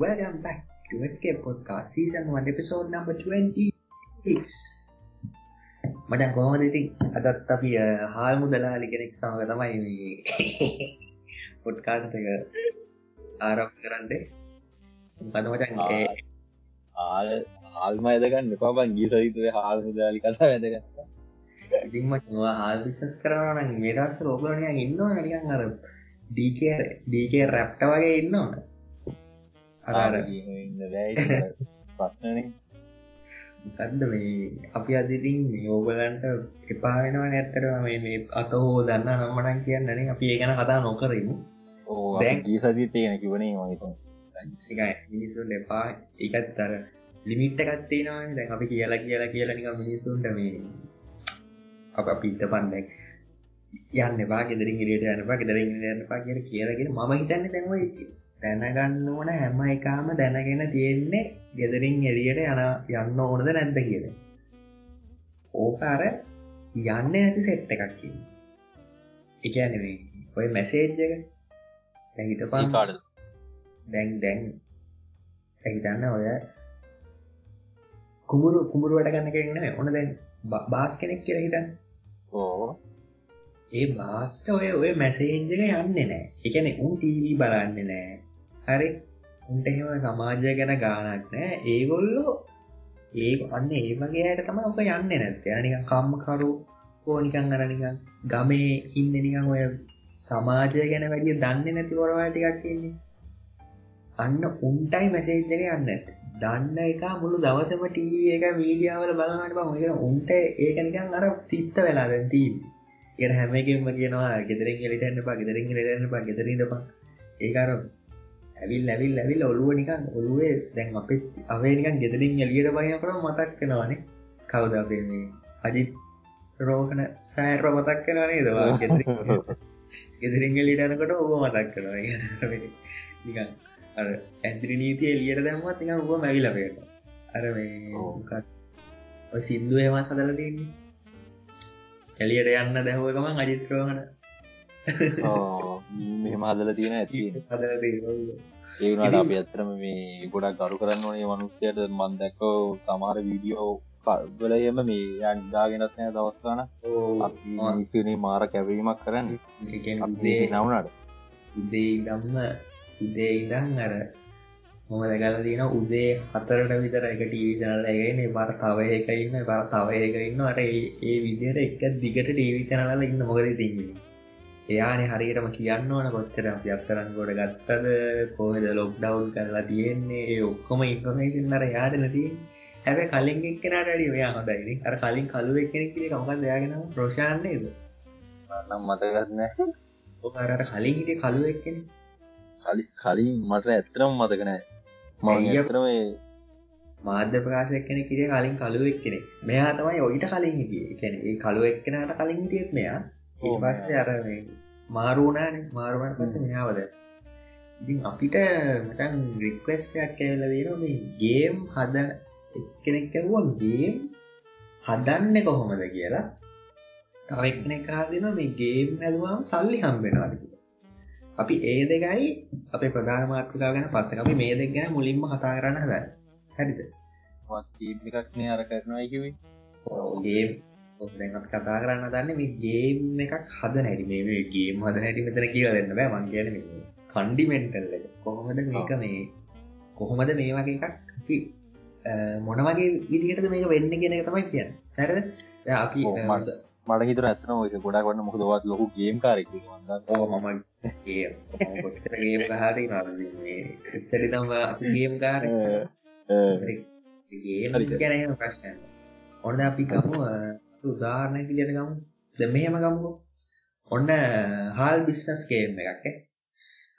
welcome back to Escape Podcast Season 1 Episode number 26 මටන් කොහොමද ඉතින්? අදත් අපි හාල් මුදලාලි කෙනෙක් සමග තමයි මේ පොඩ්කාස්ට් එක ආරම්භ කරන්නේ. මොකද මචං ඒ ආල් හාල්ම ඇදගන්න එපාබන් ගී සහිතුව හාල් මුදලාලි කතා වැදගත්තා. ඉතින් මචං හාල් බිස්නස් කරනවා නම් මේ දවස්වල ඕගොල්ලෝ නිකන් ඉන්නවනේ. නිකන් අර ඩීකේ ඩීකේ රැප්ට වගේ ඉන්නවනේ අර පස්සන ගන්න මේ අපි අදිතින් යෝගලන්ට එපා වෙනව නැත්තර මේ අත හෝ දන්න නම්මනන් කියන්න නේ. අපි ඒ ගැන කතා නොකරමු. ජී සදී තියෙන කිවනේ මහිත මිනිසුන් එපා. ඒකත් තර ලිමිට්ට කත්තේනවා දැන් අපි කියලා කියලා කියලා නික මිනිසුන්ට මේ අප අපිට පන්දැක් යන්න බා ගෙදරින් ගිරියට යනපා ගෙදරින් යන්නපා කිය කියලගෙන ම හිතන්න දැන්ව දැනගන්න ඕන හැම එකාම දැනගෙන තියෙන්නේ ගෙදරින් එදියට යන යන්න ඕනද නැද්ද කියන ඕකාර යන්න ඇති සෙට්ට එකක් කිය එකනවේ ඔය මැසේජ් එක. ඇහිට පන් කාඩ දැන් දැන්. ඇහිතන්න ඔය කුමුරු කුමුරුවට ගන්න කෙන්න ඕන දැන් බාස් කෙනෙක් කියර හිතන්න. ඕ ඒ බාස්ට ඔය ඔය මැසේන්ජක යන්නේ නෑ එකන උන් ටීවී බලන්න නෑ හරි. උන්ට එහෙම සමාජය ගැන ගානක් නෑ. ඒගොල්ලෝ ඒ අන්න ඒ වගේයට තම ඔක යන්න නැත්ත. නිකන් කම්මකරු ඕනිකං අරනිකන් ගමේ ඉන්න නිකං ඔය සමාජය ගැන වැඩිය දන්න නැති වරවා ටිකක් ඉන්නේ. අන්න උන්ටයි මැසේජ්ජක යන්න දන්න එක මුළු දවසම ටී එක මීඩියාවල බලන්නට පම උන්ට ඒකනිකන් අර තිත්ත වෙලා දැන් තිීන්නේ ඒ හැමකින්ම කියනවා ගෙදරින් එලිටන්න පා ගෙදරින් ලන්න පා ගෙදරින් දපා ඒකර ඇවිල් ඇවිල් ඇවිල් ඔලුව නිකන් ඔලුවේ දැන් අප අවේනිකන් ගෙදරින් එලියට බය කර මතක් කෙනවානේ කවුද අපේ මේ අජිත් රෝහණ සෑර මතක් කෙනවානේ දවා ගෙදරින් එලිටනකට ඔබ මතක් කනවා නිකන් අර ඇන්ද්‍රි නීතිය එලියට දැම්මත් නිකන් ඔබ මැවිලපයට අර මේ සිින්දුව එමත් හදල තින්නේ එලියට යන්න දැහුව ගමන් අජිත්‍රෝහණ මෙහම හදල තියෙන ඇති ඒනට අප ඇත්තරම මේ ගොඩක් ගරු කරන්න ඕනේ මනුස්සයට. මන්දැක්කෝ සමහර වීඩියෝ බලයම මේ යන්දාගෙනත් නෑ දවස්කාන නිස්පනේ මාර කැවීමක් කරන්න. දේ නවනට. උදේ දම්ම උදේ ඉදං අර මොම දැකල තින උදේ හතරට විතර එක ටීවි චනල එකන බර තවයක ඉන්න බර තවයක ඉන්න අට ඒ විදියට එක දිගට ටීවි චනල ඉන්න මොකද තින්නේ එයානේ හරියටම කියන්න ඕන කොච්චර අපියක් කරන්න ගොඩ ගත්තද කොහෙද ලොක් ඩවන්් කරලා තියෙන්නේ ඒ ඔක්කොම ඉන්ෆර්මේෂන් අර යාද නැති හැබ කලින් එක්කනට අඩි ඔයා හොඳයින අර කලින් කලුව එක්කෙන කිය කමක් දයාගෙන ප්‍රෝෂාන්නේද නම් මතගන්න ඔකාරට කලින් හිටිය කලුව එක්කෙන කලින් මට ඇත්තරම් මතකනෑ මගතරම මාධ්‍ය ප්‍රකාශයක් කෙන කිරේ කලින් කලුව එක්කෙනෙ මෙයා තමයි ඔයිට කලින් හිටිය කැන ඒ කලුව එක්කෙනට කලින් හිටියත් මෙයා. පස්සේ අර මාරුණන මාරුවන් පස මෙයාවද ඉතින් අපිට මටන් රික්වස්ටයක් කැවල දන මේ ගේම් හද එක්කෙනෙක් ඇවුව ගේම් හදන්න කොහොමද කියලා. තවක්න කාදන මේ ගේම් ඇදවාම් සල්ලි හම්බෙනවාද අපි ඒ දෙකයි අප ප්‍රධාන මාතෘකා ගැන පත්ස අපි මේ දෙක් ගැන මුලින්ම කතා කරන්න හද හැරිද? එකක්නේ අර කරනවා කිවේ දැන් කතා කරන්න දන්න මේ ගේම් එකක් හද නැටි මේ ගේම් හද නැටි මෙතන කියලන්න බෑ. මං කියන කණ්ඩිමෙන්ටල් එක. කොහොමද මේක මේ කොහොමද මේ වගේ එකක් මොන වගේ විදිහට මේක වෙන්න කියෙන එක තමයි කියන්න. හැරද? අපි මට හිතර ඇතන ඔය ගොඩක් වන්න මොකදවත් ලොකු ගේම් කාරෙක් ඕ මම ගේම් හරි ඉස්සරි තම ගේම් කාර ගේම් ගැන ප්‍රශ්න ඔන්න අපි ගමු උදාහරණය විදියට ගමු. දැන් මෙහෙම ගමුකෝ. ඔන්න හාල් බිස්නස් ගේම් එකක් ඈ.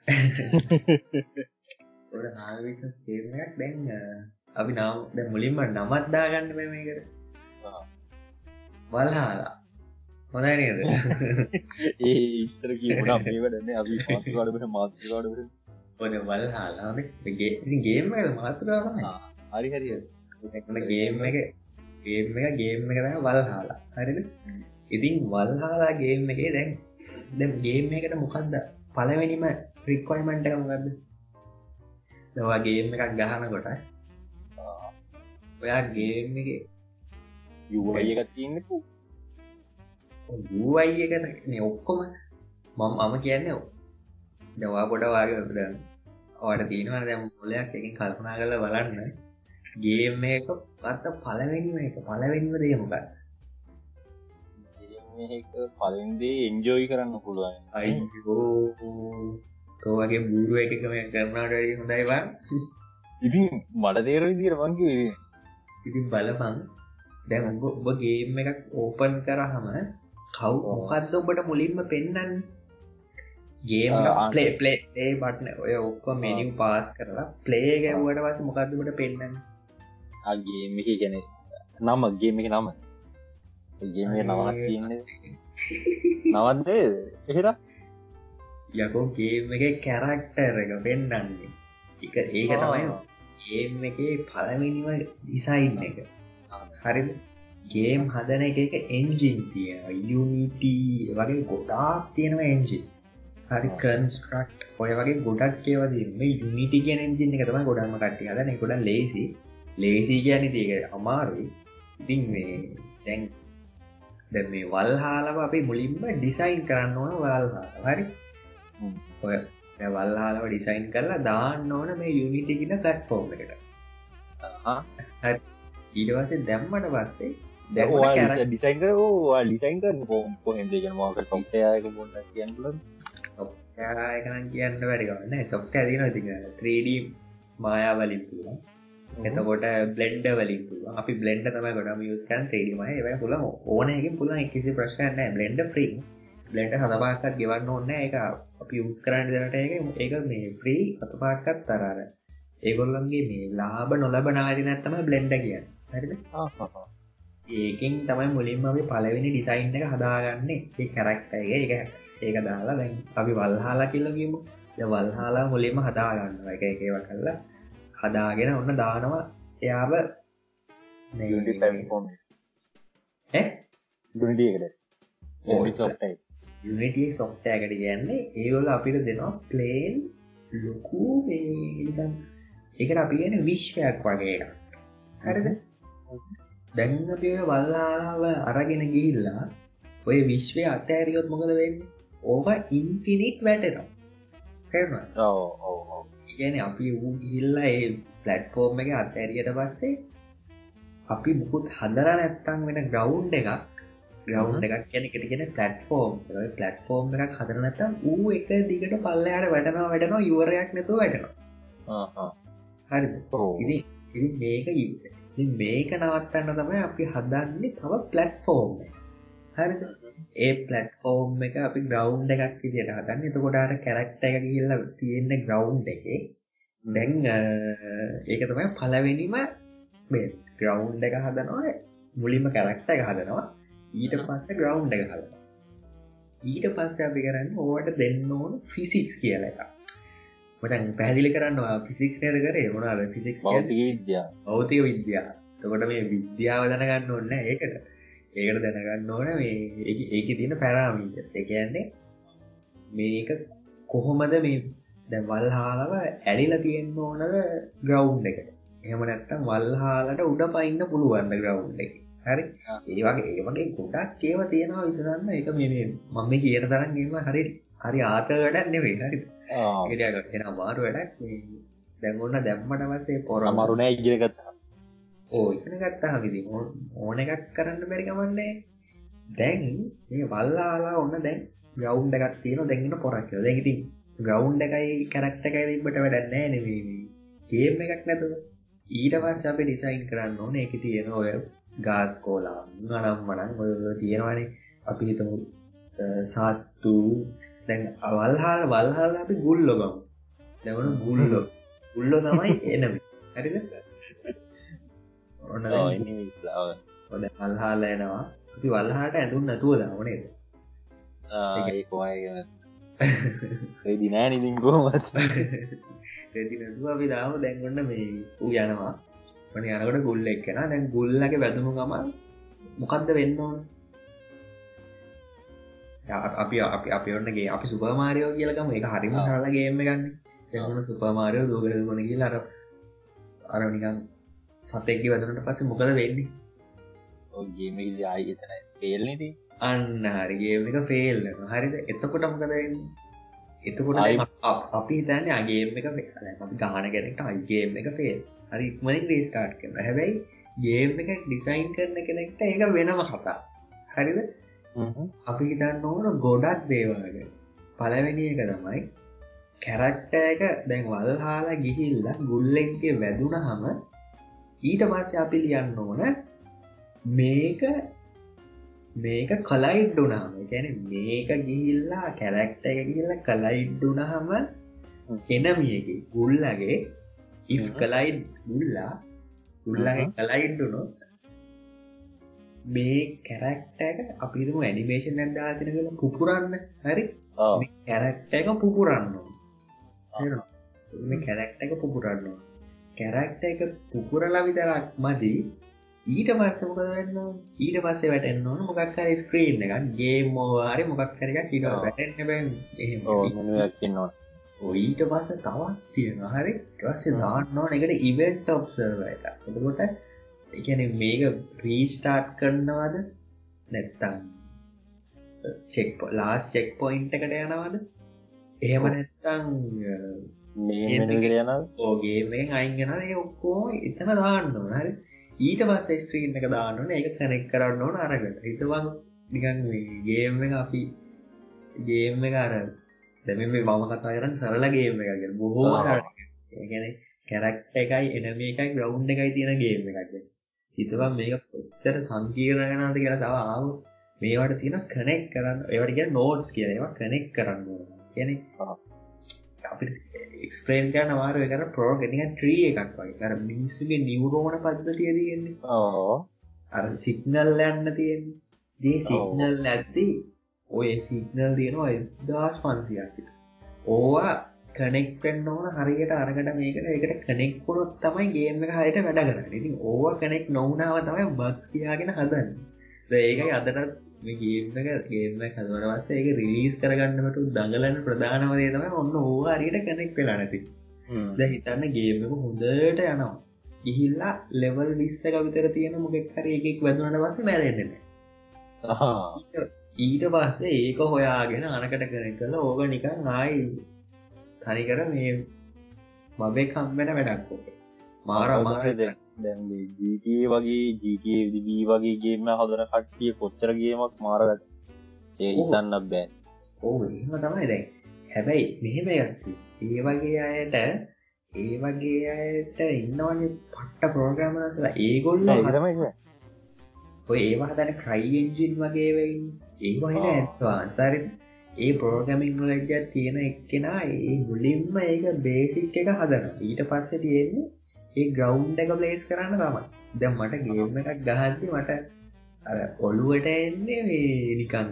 ඔන්න හාල් බිස්නස් ගේම් එකක්. දැන් අපි නම් දැන් මුලින්ම නමක් දාගන්න මේ මේකට. වල්හාලා. හොඳයි නේද? ඒ ඉස්සර කියපුණා මේවටනේ අපි මාතෘකාවට මාතෘකාවට ඔන්න වල්හාලා. ගේ ගේම් එක මාතෘකාව තමයි. හරි හරි. ගේම් එක ගේම් එක ගේම් එක තම වල්හාලා හරිද? ඉතින් වල්හාලා ගේම් එකේ දැන් දැම් ගේම් එකට මොකක්ද පලවෙනිම ප්‍රික්කොයිමන්ට මොකක්ද දවා ගේම් එකක් ගහන කොට ඔයා ගේම් එක යුවයි එකත් තියන්න යුවයි එකන ඔක්කොම මම අම කියන්න දවා ගොඩ වාගේ ඔට තියෙනවා දැම් මොලයක් එකින් කල්පනා කල බලන්න ගේම් එක අත්ත පලවෙනිම එක. පලවෙනිම දේමක පලින්දේ එන්ජෝයි කරන්න පුළුවන්. තෝවගේ බූරුව එකකම කරනාට හොඳයිවා ඉතින් මට තේර විදිර වන්ගේ ඉතින් බලපං දැන් ඔබ ගේම් එකක් ඕපන් කරහම කව් මොකක්ද ඔබට මුලින්ම පෙන්න්න ගේම් පලේ පලේ ඒ බටන ඔය ඔක්කො මෙනිියම් පාස් කරලා පලේ ගැව්වට වස මොකක්දකට පෙන්න්න ගේම එක ගැන නම ගේම එක නම. ගේම නමක් තියන්නේ. නවන්ද එහෙර යකෝ ගේම් එක කැරක්ටර් එක පෙන්න්නන්නේ එක ඒක තමයි ගේම් එක පලමිනිම දිසයින් එක. හරි ගේම් හදන එක එක එන්ජින් තියෙන යුනිටී වගේ ගොඩාක් තියෙනවා එන්ජින් හරි කන්ස්ට්‍රක්් ඔය වගේ ගොඩක් කියවද මේ යුනිටි එන්ජින් එක තම ගොඩක්ම කට්ටි හදන ගොඩ ලේසි ලේසි කියන තික අමාරුයි. ඉතින් මේ දැන් ද මේ වල් හාලව අපි මුලින්ම ඩිසයින් කරන්න ඕන වල්හා හරි? ඔය වල්හාලව ඩිසයින් කරලා දාන්න ඕන මේ යුනිටිකින කට්ෆෝර්ම් එකට. ඊටවසේ දැම්මට පස්සේ ඩිසයින් ලිසයින් කර පෝම් පොහෙන්දගෙන මක කොම්පයක බොන්න කියන්නල එකන කියන්න? වැඩිගන්න සොක්ට ඇතින ති 3D මායාවලින් පුළුවන් එතකොට බ්ලෙන්ඩ වලින් අපි බ්ලෙන්ඩ තම ගොඩම යස්කන් ්‍රඩීම ඒ පුල ඕනයකින් පුලන් කිසි ප්‍රශ්න බ්ලෙන්ඩ ්‍රී බ්ලෙන්ඩ සතපාකත් ගෙවන්න ඕන්න එක අපි යස් කරන්න දෙනට ඒක මේ ප්‍රී අතපාටකත් තරාර ඒගොල්ලන්ගේ මේ ලාබ නොලබ නාති නැත්තම බ්ලෙන්ඩ කියන්න. හරි ඒකින් තමයි මුලින්ම අපි පලවෙනි ඩිසයින් එක හදාගන්නේ. ඒ කැරක්ටගේ එක. ඒක දාලා දැන් අපි වල්හාලා කියල්ලගීම වල්හාලා මුලින්ම හදාගන්න එක එකව කල්ලා හදාගෙන ඔන්න දානවා. එයාව යුනිටිය සොෆ්ටෑකට කියන්නේ ඒවල අපිට දෙනවා ප්ලේන් ලොකු එකට අපි කියන විශ්වයක් වගේ හරිද? දැන් අපි වල්ලාව අරගෙන ගිහිල්ලා ඔය විශ්වය අතෑරියොත් මොකද වෙන්න? ඕක ඉන්ෆිනිට් වැටෙනවා. කරනවා ඉගැන අපි වූ ගිල්ලා ඒ පලට්ෆෝර්ම් එක අතඇරියට පස්සේ අපි මුකුත් හදර නැත්තං වෙන ග්‍රවන්් එකක් ග්‍රවන්් එකක් කියන එකටගෙන පලට්ෆෝර්ම් පලට්ෆෝර්ම් එකක් හදරනත වූ එක දිගට පල්ලයාට වැඩනවා වැඩනවා යුවරයක් නැතුව වැඩනවා හරි ඉදි මේක ඉ මේක නවත්තන්න තමයි අපි හදන්නේ තව පලට්ෆෝර්ම් හරි ඒ පලට්ෆෝර්ම් එක අපි ග්‍රවන්් එකක් විදිට හදන්න. එතකොටට කැරක්ට එක කියල්ල තියෙන්න ග්‍රවන්් එක. දැන් ඒක තමයි පලවෙනිම ග්‍රවන්් එක හදනවා. මුලින්ම කැරක්ට එක හදනවා. ඊට පස්ස ග්‍රවන්් එක හද ඊට පස්ස අපි කරන්න ඕවට දෙන්න ඕන ෆිසික්ස් කියල එක මටන් පැදිලි කරන්නවා. ෆිසික්ස් නද කරේ? මොනාද ෆිසික්ස් විද්‍යා. අවතික විද්‍යා. තකොට මේ විද්‍යාව දැනගන්න ඔන්න ඒකට ඒකට දැනගන්න ඕන මේ ඒක තියෙන පැරාමීට එකන්නේ මේක කොහොමද මේ දැ වල්හාලව ඇලිල තියෙන්න්න ඕනද ග්‍රවන්් එකට? එහම නැත්තම් වල්හාලට උඩ පයින්න පුළුවන්න ග්‍රවන්් එක? හරි? ඒවගේ ඒවගේ ගොඩක් ඒව තියෙනවා විසරන්න එක මේ මම කියන තරන්ගේම හරි හරි ආත වැඩක් නෙවේ හරි එෙන අමාරු වැඩක්. දැගොන්න දැම්මට වසේ පොර මරුණෑ ඉගිරගත්තා ඕ ඉතන ගත්තා හමිදි ඕන එකක් කරන්න බැරිකමන්නේ දැන් මේ වල්ලාලා ඔන්න දැන් ගවුන්් එකක් තියෙන දැගෙන පොරක්ක දැගතින් ග්‍රවන්් එකයි කැරක්ට එකයි තිබට වැඩන්නෑ නෙවේ ගේම් එකක් නැතුව. ඊට පස්ස අප ඩිසයින් කරන්න ඕන. එක තියෙන ඔය ගාස් කෝලා නම් වනන් ඔය තියෙනවානේ. අපි හිතමු සත්තු. දැන් අවල්හාල වල්හාල අපි ගුල්ලොගම් දැවන ගුල්ලො. ගුල්ලො තමයි එනම ඇරිද ඔන්න ඔොද අල්හාල එනවා අපි වල්හාට ඇඳුම් නැතුව දාවනේද ඒකෝය රෙදි නෑ නිතින් කොහොමත් රෙදි නැතුව අපි දාම. දැන්ගන්න මේ ඌ යනවා. මන යනකට ගුල්ල එක්කෙන දැන් ගුල්ලක වැදුමු ගම මොකක්ද වෙන්න ඕන? අපි අපි අපි ඔන්නගේ අපි සුපමාරයෝ කියලකම එක හරිම හරලගේම ගන්න එම සුපමාරය දෝගල ගොන කියල අර අර සතෙක්කි වදනට පස්සේ මොකද වෙන්නේ? ගේම ආයි එතන පේල්නති අන්න හරිගේම එක ෆෙල් හරිද? එතකොට මොකද වෙන්නේ? එතකොට අපි තන්න අගේම එක ගාන ගැනට අයිගේම එක ෆෙල් හරි ඉක්මනින් රේස්ටාට් කරන හැබැයි ගේම් එක ඩිසයින් කරන කෙනෙක්ට ඒක වෙනම කතා. හරිද? අපි හිතන්න ඕන ගොඩක් දේවලගෙන පලවෙනි එක තමයි කැරක්ට එක දැන් වල් හාලා ගිහිල්ල ගුල්ලෙන්ගේ වැදුන හම ඊට පස්ස අපි ලියන්න ඕන මේක මේක කලයිඩ්ඩුනාම ගැන මේක ගිහිල්ලා කැරක්ට එක ගිහිල්ල කලයිඩ්ඩුනහම එනමියක ගුල්ලගේ ඉ කලයිඩ් ගුල්ලා ගුල්ලගේ කලයිඩ්ඩුනො මේ කැරක්ට එක අපිම ඇනිමේෂන් ඇන්ඩාතින කළ පුපුරන්න. හරි? කැරක්ට එක පුපුරන්න කැරක්ට එක පුපුරන්න කැරක්ට එක පුපුරලා විතරක් මදී. ඊට පස්සමක වෙන්න? ඊට පස්සේ වැටෙන්න්න ඕන මොකක්කර ස්ක්‍රීන් එක ගේ මෝවාරි මොකක් කරක ඊට වැටෙන්න්න බැන්නවා ඊට පස්ස තවත් තියෙන හරි. ටස්සේ දාන්නවා එකට ඉවෙන්ට ඔබ්සර්ව එක එතකොට එකන මේක ප්‍රීස්ටාර්ට් කරනවාද? නැත්තම් චෙක් ලාස් චෙක් පොයින්ට එකට යනවාද? එහෙම නැත්තං යන ඕගේ මේ අයිගෙන ඔක්කෝ එතන දාන්න හරි. ඊට පස්ස ස්ත්‍රීන් එක දාන්නන එක කැනෙක් කරන්න ඕන අරගට හිතවන් නිකන් ගේම අපි ගේම එක අර දැම මේ මම කතා කරන්න සරලගේම එකගෙන බොහෝ ගැන කැරක්ට එකයි එනම එකයි ග්‍රවුන්් එකයි තියෙන ගේම එකක්ද හිතවන් මේක පොච්චර සංකීරණනාද කියලා තව ආව. මේවට තියෙන කනෙක් කරන්න ඒවට කිය නෝට්ස් කියනවා කනෙක් කරන්න කියන අපිට එක්ස්පලේන් කරන වාර කර ප්‍රෝ ගෙනක ත්‍රී එකක් වගේ. කර මිනිස්සුගේ නිවරෝණ පද්ධතිය තියෙන්නේ. අර සිගනල් යන්න තියෙන දේ සිගනල් ඇත්ති ඔය සිගනල් තියෙනවා දස් පන්සියක් ඕවා කනෙක් පෙන්න්න ඕන හරියට අරකට මේකට එකට කනෙක් පුොත් තමයි ගේම එක හයට වැඩ කරන්න. ඉතින් ඕවා කනෙක් නොවනාව තමයි බස් කියාගෙන හදන්න. ඒකයි අදටත් ගේම ගේම කදවට වස්ස ඒක රිලිස් කරගන්නට දඟලන්න ප්‍රධානවදේ තම ඔන්න ඕවාරයට කනෙක් වෙලා නැති. ද හිතන්න ගේමක හොඳට යනවා. ඉහිල්ලා ලෙවල් විස්සක විතර තියෙන මොකෙක් හර එකෙක් වැදුනට වස මැරෙන්නෙන ඊට පස්සේ ඒක හොයාගෙන අනකට කරන කළ ඕක නිකන් ආයි තනිකර මේ මබේ කම්බෙන වැඩක් ෝක මාර අමාර දැන් ජීට වගේ ජීට දී වගේගේම හදර කට්ටිය කොච්චරගේමක් මාරගත් ඒ ඉතන්න බෑ. ඕ එම තමයි දැන්. හැබැයි මෙහෙම ඒ වගේ අයට ඒ වගේ අයට ඉන්නවගේ පට්ට ප්‍රෝග්‍රමසල ඒගොල්ල හදමයි ඔය ඒවා හදන ක්‍රයිජින් වගේ වෙයින් ඒවහිට ඇත්වාන්සාර ඒ පෝගමින් ලජ්ජත් තියෙන එක්කෙනා ඒ මුලින්ම ඒක බේසික් එක හදන ඊට පස්සේ තියෙන්නේ ඒ ග්‍රවන්් එක ප්ලේස් කරන්න තමයි. දැ මට ගේම එකක් ගහන්ති මට අර ඔළුවට එන්නේ නිකන්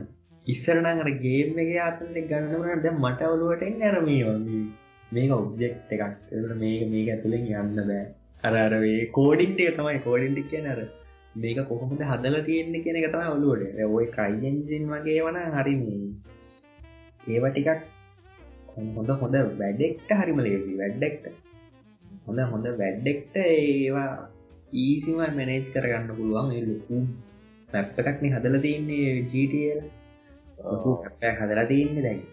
ඉස්සරනඟර ගේම එක අතට ගන්නවන දැ මට ඔලුවට ඇරමී වගේ. මේක ඔබ්ජෙක්් එකක්. මේක මේක ඇතුළෙන් යන්න බෑ. අරරේ කෝඩින්ටික තමයි. කෝඩින්ටික් කියන අර මේක කොහොමද හදල තියෙන්නේ කියෙන එක තම ඔලුවට ඔය ක්‍රයිජන්ජින් වගේ වන හරිම ඒව ටිකක් හොඳ හොඳ වැඩෙක්ට හරිම ලේසි වැඩ්ඩෙක්ට හොඳ හොඳ වැඩ්ඩෙක්ට ඒවා ඊසිම මැනේජ් කරගන්න පුළුවන් ලොකු පැප්පකක්න හදල තියන්නේ ජීටියල හදලා තියන්නේ දැයි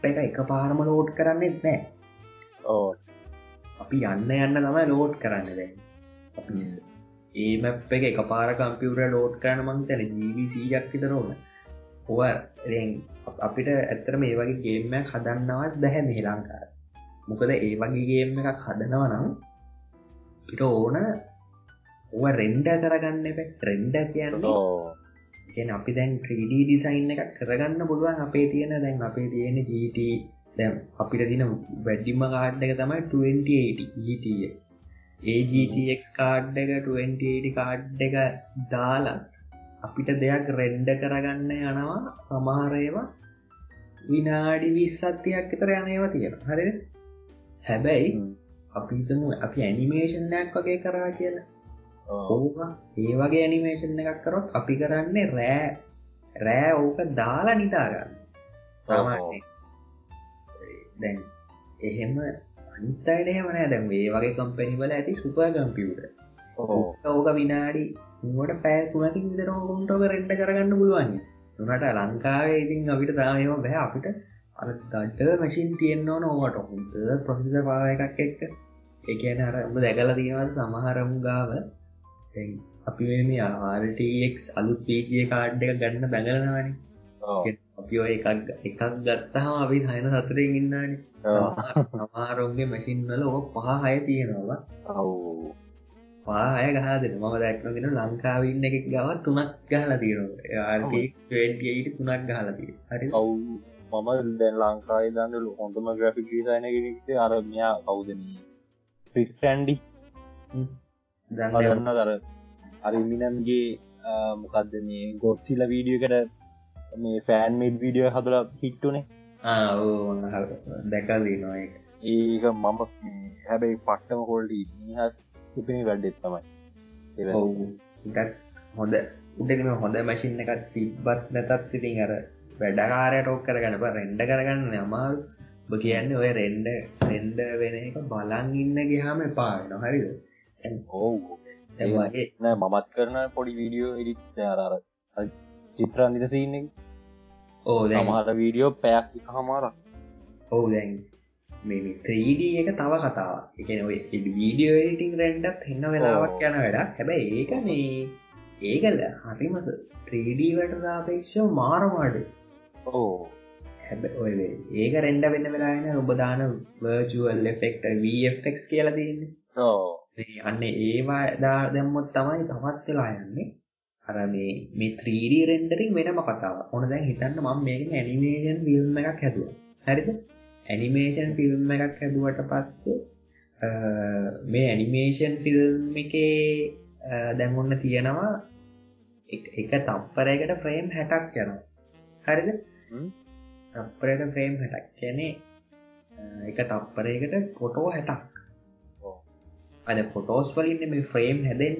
එක එක පාරම ලෝඩ් කරන්නෙත් නෑ. ඕ අපි යන්න යන්න තමයි ලෝඩ් කරන්න දැන්. ඒ මැප් එක එක පාර කම්පියුර ලෝඩ් කරන මං තැන ජීවිසියක් විතරෝන ඔව. අපිට ඇත්තර මේ වගේ ගේම හදන්නවත් දැහැ මේ ලංකාර මොකද ඒ වගේ ගේම එකක් හදනව නම් පිට ඕන ඔව රෙන්ඩ කරගන්න එප. ට්‍රෙන්ඩ කියන්න ගැන අපි දැන් 3D ඩිසයින් එකක් කරගන්න පුළුවන් අපේ තියෙන දැන් අපේ තියෙන GT දැම් අපිට තින වැඩ්ඩිම කාඩ් එක තමයි 2080 GTS ඒGTX කාඩ් එක 2080 කාඩ් එක දාලා අපිට දෙයක් රෙන්ඩ කරගන්න යනවා. සමහරේවා විනාඩි විස්සත්තියක් එතර යනේවා තියෙන හරි හැබැයි අපිතම අපි ඇනිමේෂන්යක් වගේ කරා කියලා. ඕක ඒ වගේ ඇනිමේෂන් එකක් කරොත් අපි කරන්නේ රෑ. රෑ ඕක දාලා නිදාගන්න. සාමාන්‍ය දැන් එහෙම අනිතයිට එහෙමන දැම් ඒ වගේ කම්පැනිවල ඇති සුපර් කම්පියටස් ඕක විනාඩි ට පෑ තුනකින් විතර ඔකුන්ටෝක රෙන්ඩ කරගන්න පුළුවන්. තුනට ලංකාවේ ඉතින් අපිට තායම බැහ අපිට අර දඩ මැසින් තියෙන්න්නවන ඕවට. හොන්ද ප්‍රසිද පාව එකක් එක්ක. එකන අර උඹ දැකල තියෙනවද සමහරමු ගාව අපි මේ ආර්ටක් අලුත් පීජිය කාඩ් එක ගන්න බැඟලනවාන. අපි එකක් එකක් ගත්තහම අපි හයන සතුරෙන් ඉන්නාන සමාරෝන්ගේ මැසින් වල ඕ පහ හය තියෙනවා ඔව්. පාය ගහ දෙන මම දැක්නගෙන ලංකාවන්න එක ගව තුනක් ගහලා තියෙනවා. ආර්ටට තුනක් ගහලා තිය හරි? ඔව් මම දැන් ලංකායි දන්නල හොඳම ග්‍රෆික් ඩිසයින කෙනෙක්ට අරමයා කවුදන ්‍රිස්ටන්ඩි දන්න දර අරිමිනන්ගේ මොකක්ද මේ ගොත්සිල වීඩියකට මේ ෆෑන් මේඩ් වීඩියෝ හදල හිට්ටුනේ දැකල්දී නො ඒක. මම හැබැයි පට්ටම හොල්ට නිහත් ඉපිනි වැඩ්ඩෙත් තමයි. හොඳ උඩම හොඳ මැසින් එකත් තිබ්බත් නැතත් ඉතින් අර වැඩකාරය ටෝක් කරගන්න රෙන්ඩ කරගන්න අමාරු. බ කියන්න ඔය රෙන්ඩ රෙන්ඩ වෙන එක බලන් ඉන්න ගහම එපා නොහරිද ඔවු. ඒගේ නෑ මමත් කරන පොඩි වීඩියෝ එඩිත් අරර චිත්‍රන්දිත සින්න ඕ මහට වීඩියෝ පැයක් හමාරක් ඔවු දැන් මේ 3D එක තව කතාව එකන ඔය වීඩියෝ ඉටිං රැන්ඩත් එන්න වෙලාවක් යන වැඩක්. හැබැයි ඒක මේ ඒකල හරිමස 3D වට සාපේක්ෂෝ මාරමාඩු ඕ හැබ ඔය ඒක රෙන්ඩ වෙන්න වෙලාන ඔබදාන වර්ජුවල් එෆෙක්ට වෆෙක් කියලා තියන්න. අන්න ඒවා දා දැම්මොත් තමයි තවත් වෙලා යන්නේ. අර මේ මේ 3D රෙන්ඩරින් වෙනම කතාව ඕන දැන් හිතන්න මම මේක ඇනිමේෂන් ෆිල්ම් එකක් හැදුව. හරිද? ඇනිමේෂන් ෆිල්ම් එකක් හැදුවට පස්සේ මේ ඇනිමේෂන් ෆිල්ම් එකේ දැමුන්න තියෙනවා එක තප්පරයකට ෆ්‍රේම් හැටක් යනවා. හරිද තප්පරයට ෆ්‍රේම් හැටක්. කියැනේ එක තප්පරයකට පොටෝ හැටක්. අද පොටෝස් වලින්න මේ ෆ්‍රේම් හැදෙන්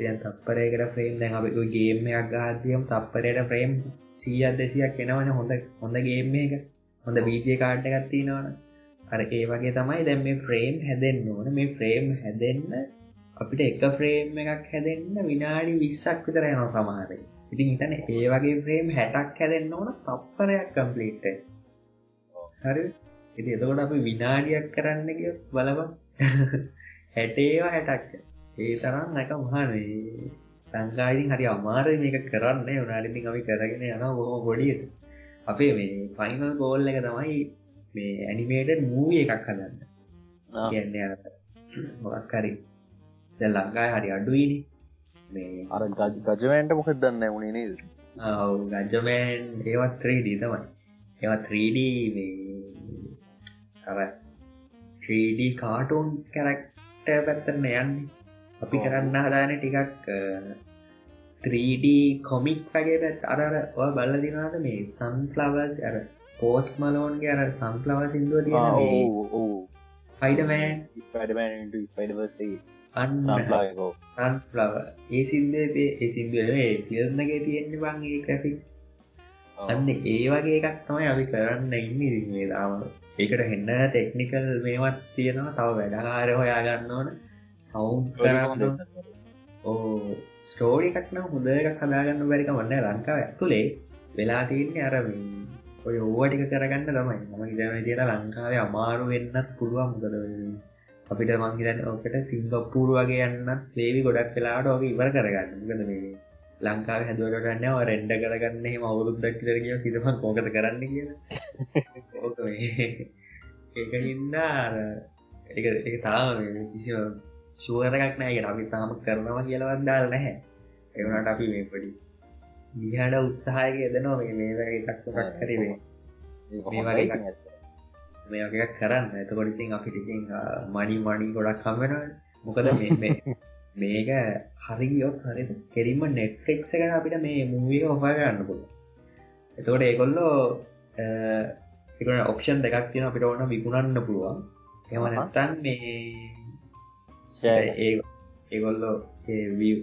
යන් තප්පරයකට ෆ්‍රේම් දැන් අප ගේමයක් ගාතියම් තප්පරයට ෆ්‍රේම් සීයක් දෙසියක් එනවන හොඳ හොඳ ගේම එක. හොඳ බීජය කාඩ්ඩ ගත්තිනවන අර ඒ වගේ තමයි දැන් මේ ෆ්‍රේම් හැදෙන්න්න ඕන. මේ ෆ්‍රේම් හැදෙන්න්න අපිට එක ෆ්‍රේම් එකක් හැදෙන්න්න විනාඩි විස්සක් විතර යන සමහරයි ඉතින් හිතන ඒ වගේ ෆ්‍රේම් හැටක් හැදෙන්න්න ඕන තප්පරයක් කම්පලීට් හරි. ඉති එතකොට අපි විනාඩියක් කරන්න කිය බලව හැටේවා හැටක්. ඒ තරම් නැක මහනේ. සංකායිතින් හරි අමාර මේක කරන්න. උනාලිතින් අපි කරගෙන යන බොහෝ ගොඩියට අපේ මේ පයිනල් ගෝල් එක තමයි මේ ඇනිමේට මූවිය එකක් හදන්න. කියන්න මොකක් හරි. ලංකායි හරි අඩුවනි මේ අර ගජමෑන්ට මොකක් දන්න වුණේ නේද? ගජමෑන් ඒවත් 3D තමයි. ඒවත් 3D අර 3D කාටුන් කැරක්ට පැත්තරන යන්නේ. අපි කරන්න හදාන ටිකක් 3D කොමික් වගේ පැත් අර බල්ල දිනාද මේ සන්ෆ්ලවර්ස් අර පෝස් මලෝන්ගේ අර සංෆ්ලව සිින්දුව තියෙන ස්පයිඩමෑන් ස්පයිඩමෑන් ස්පයිඩවසේ අන්න. සන්ෆ්ලව ඒ සින්දේ ඒ සිින්දුවේ පිල්න්නගේ තියෙන්නේ බං ඒ ක්‍රෆික්ස් අන්න ඒ වගේ එකක් තමයි අපි කරන්න ඉන්න ඉරිේ දාම ඒකට හෙන්න ටෙක්නිකල් මේවත් තියෙනවා තව වැඩකාර හොයාගන්න ඕන. සෞන්ස් කරන්න ඕ ස්ටෝඩි කටන හොඳ එකක් හදාගන්න බැරික වන්න ලංකාව ඇතුළේ වෙලා තියන්නේ අරමින් ඔය ඕවටික කරගන්න තමයි. මම ඉදන තියෙන ලංකාවේ අමාරු වෙන්නත් පුළුවන් මුකද අපිට මංහිතන්න ඕකට සිංගප්පූරු වගේ යන්න ලේවි ගොඩක් වෙලාට ඕක ඉවර කරගන්න. ගද මේ ලංකාව හැදුවටන්න රෙන්ඩ කරගන්න මවුරුද්දක් දරගිය සිතම කෝකත කරන්න කිය ඕක ඒක හින්දා එක තාම කිසි ශුවරක් නෑගෙන අපි තාම කරනවා කියලවත් දාල් නැහැ. එවනට අපි මේ පඩි දිහට උත්සාහයක එදනවා මේ මේ එකක්ක් කරීවේ මේ වගේ මේ වගේක් කරන්න. ඇතකොටිතින් අපිටිතින් මනි මනි ගොඩක් කම්වෙන මොකද මේක හරිගියොත් හරි කෙරීම නෙට්ෆෙක්ස ගැන අපිට මේ මූවිය ඔහා ගන්න පුල එතකොට ඒකොල්ලෝ එක ඔප්ෂන් දෙකක් තියෙන අපිට ඕන විකුණන්න පුළුවන්. එමනත්තන් මේ ඒ ඒගොල්ලෝ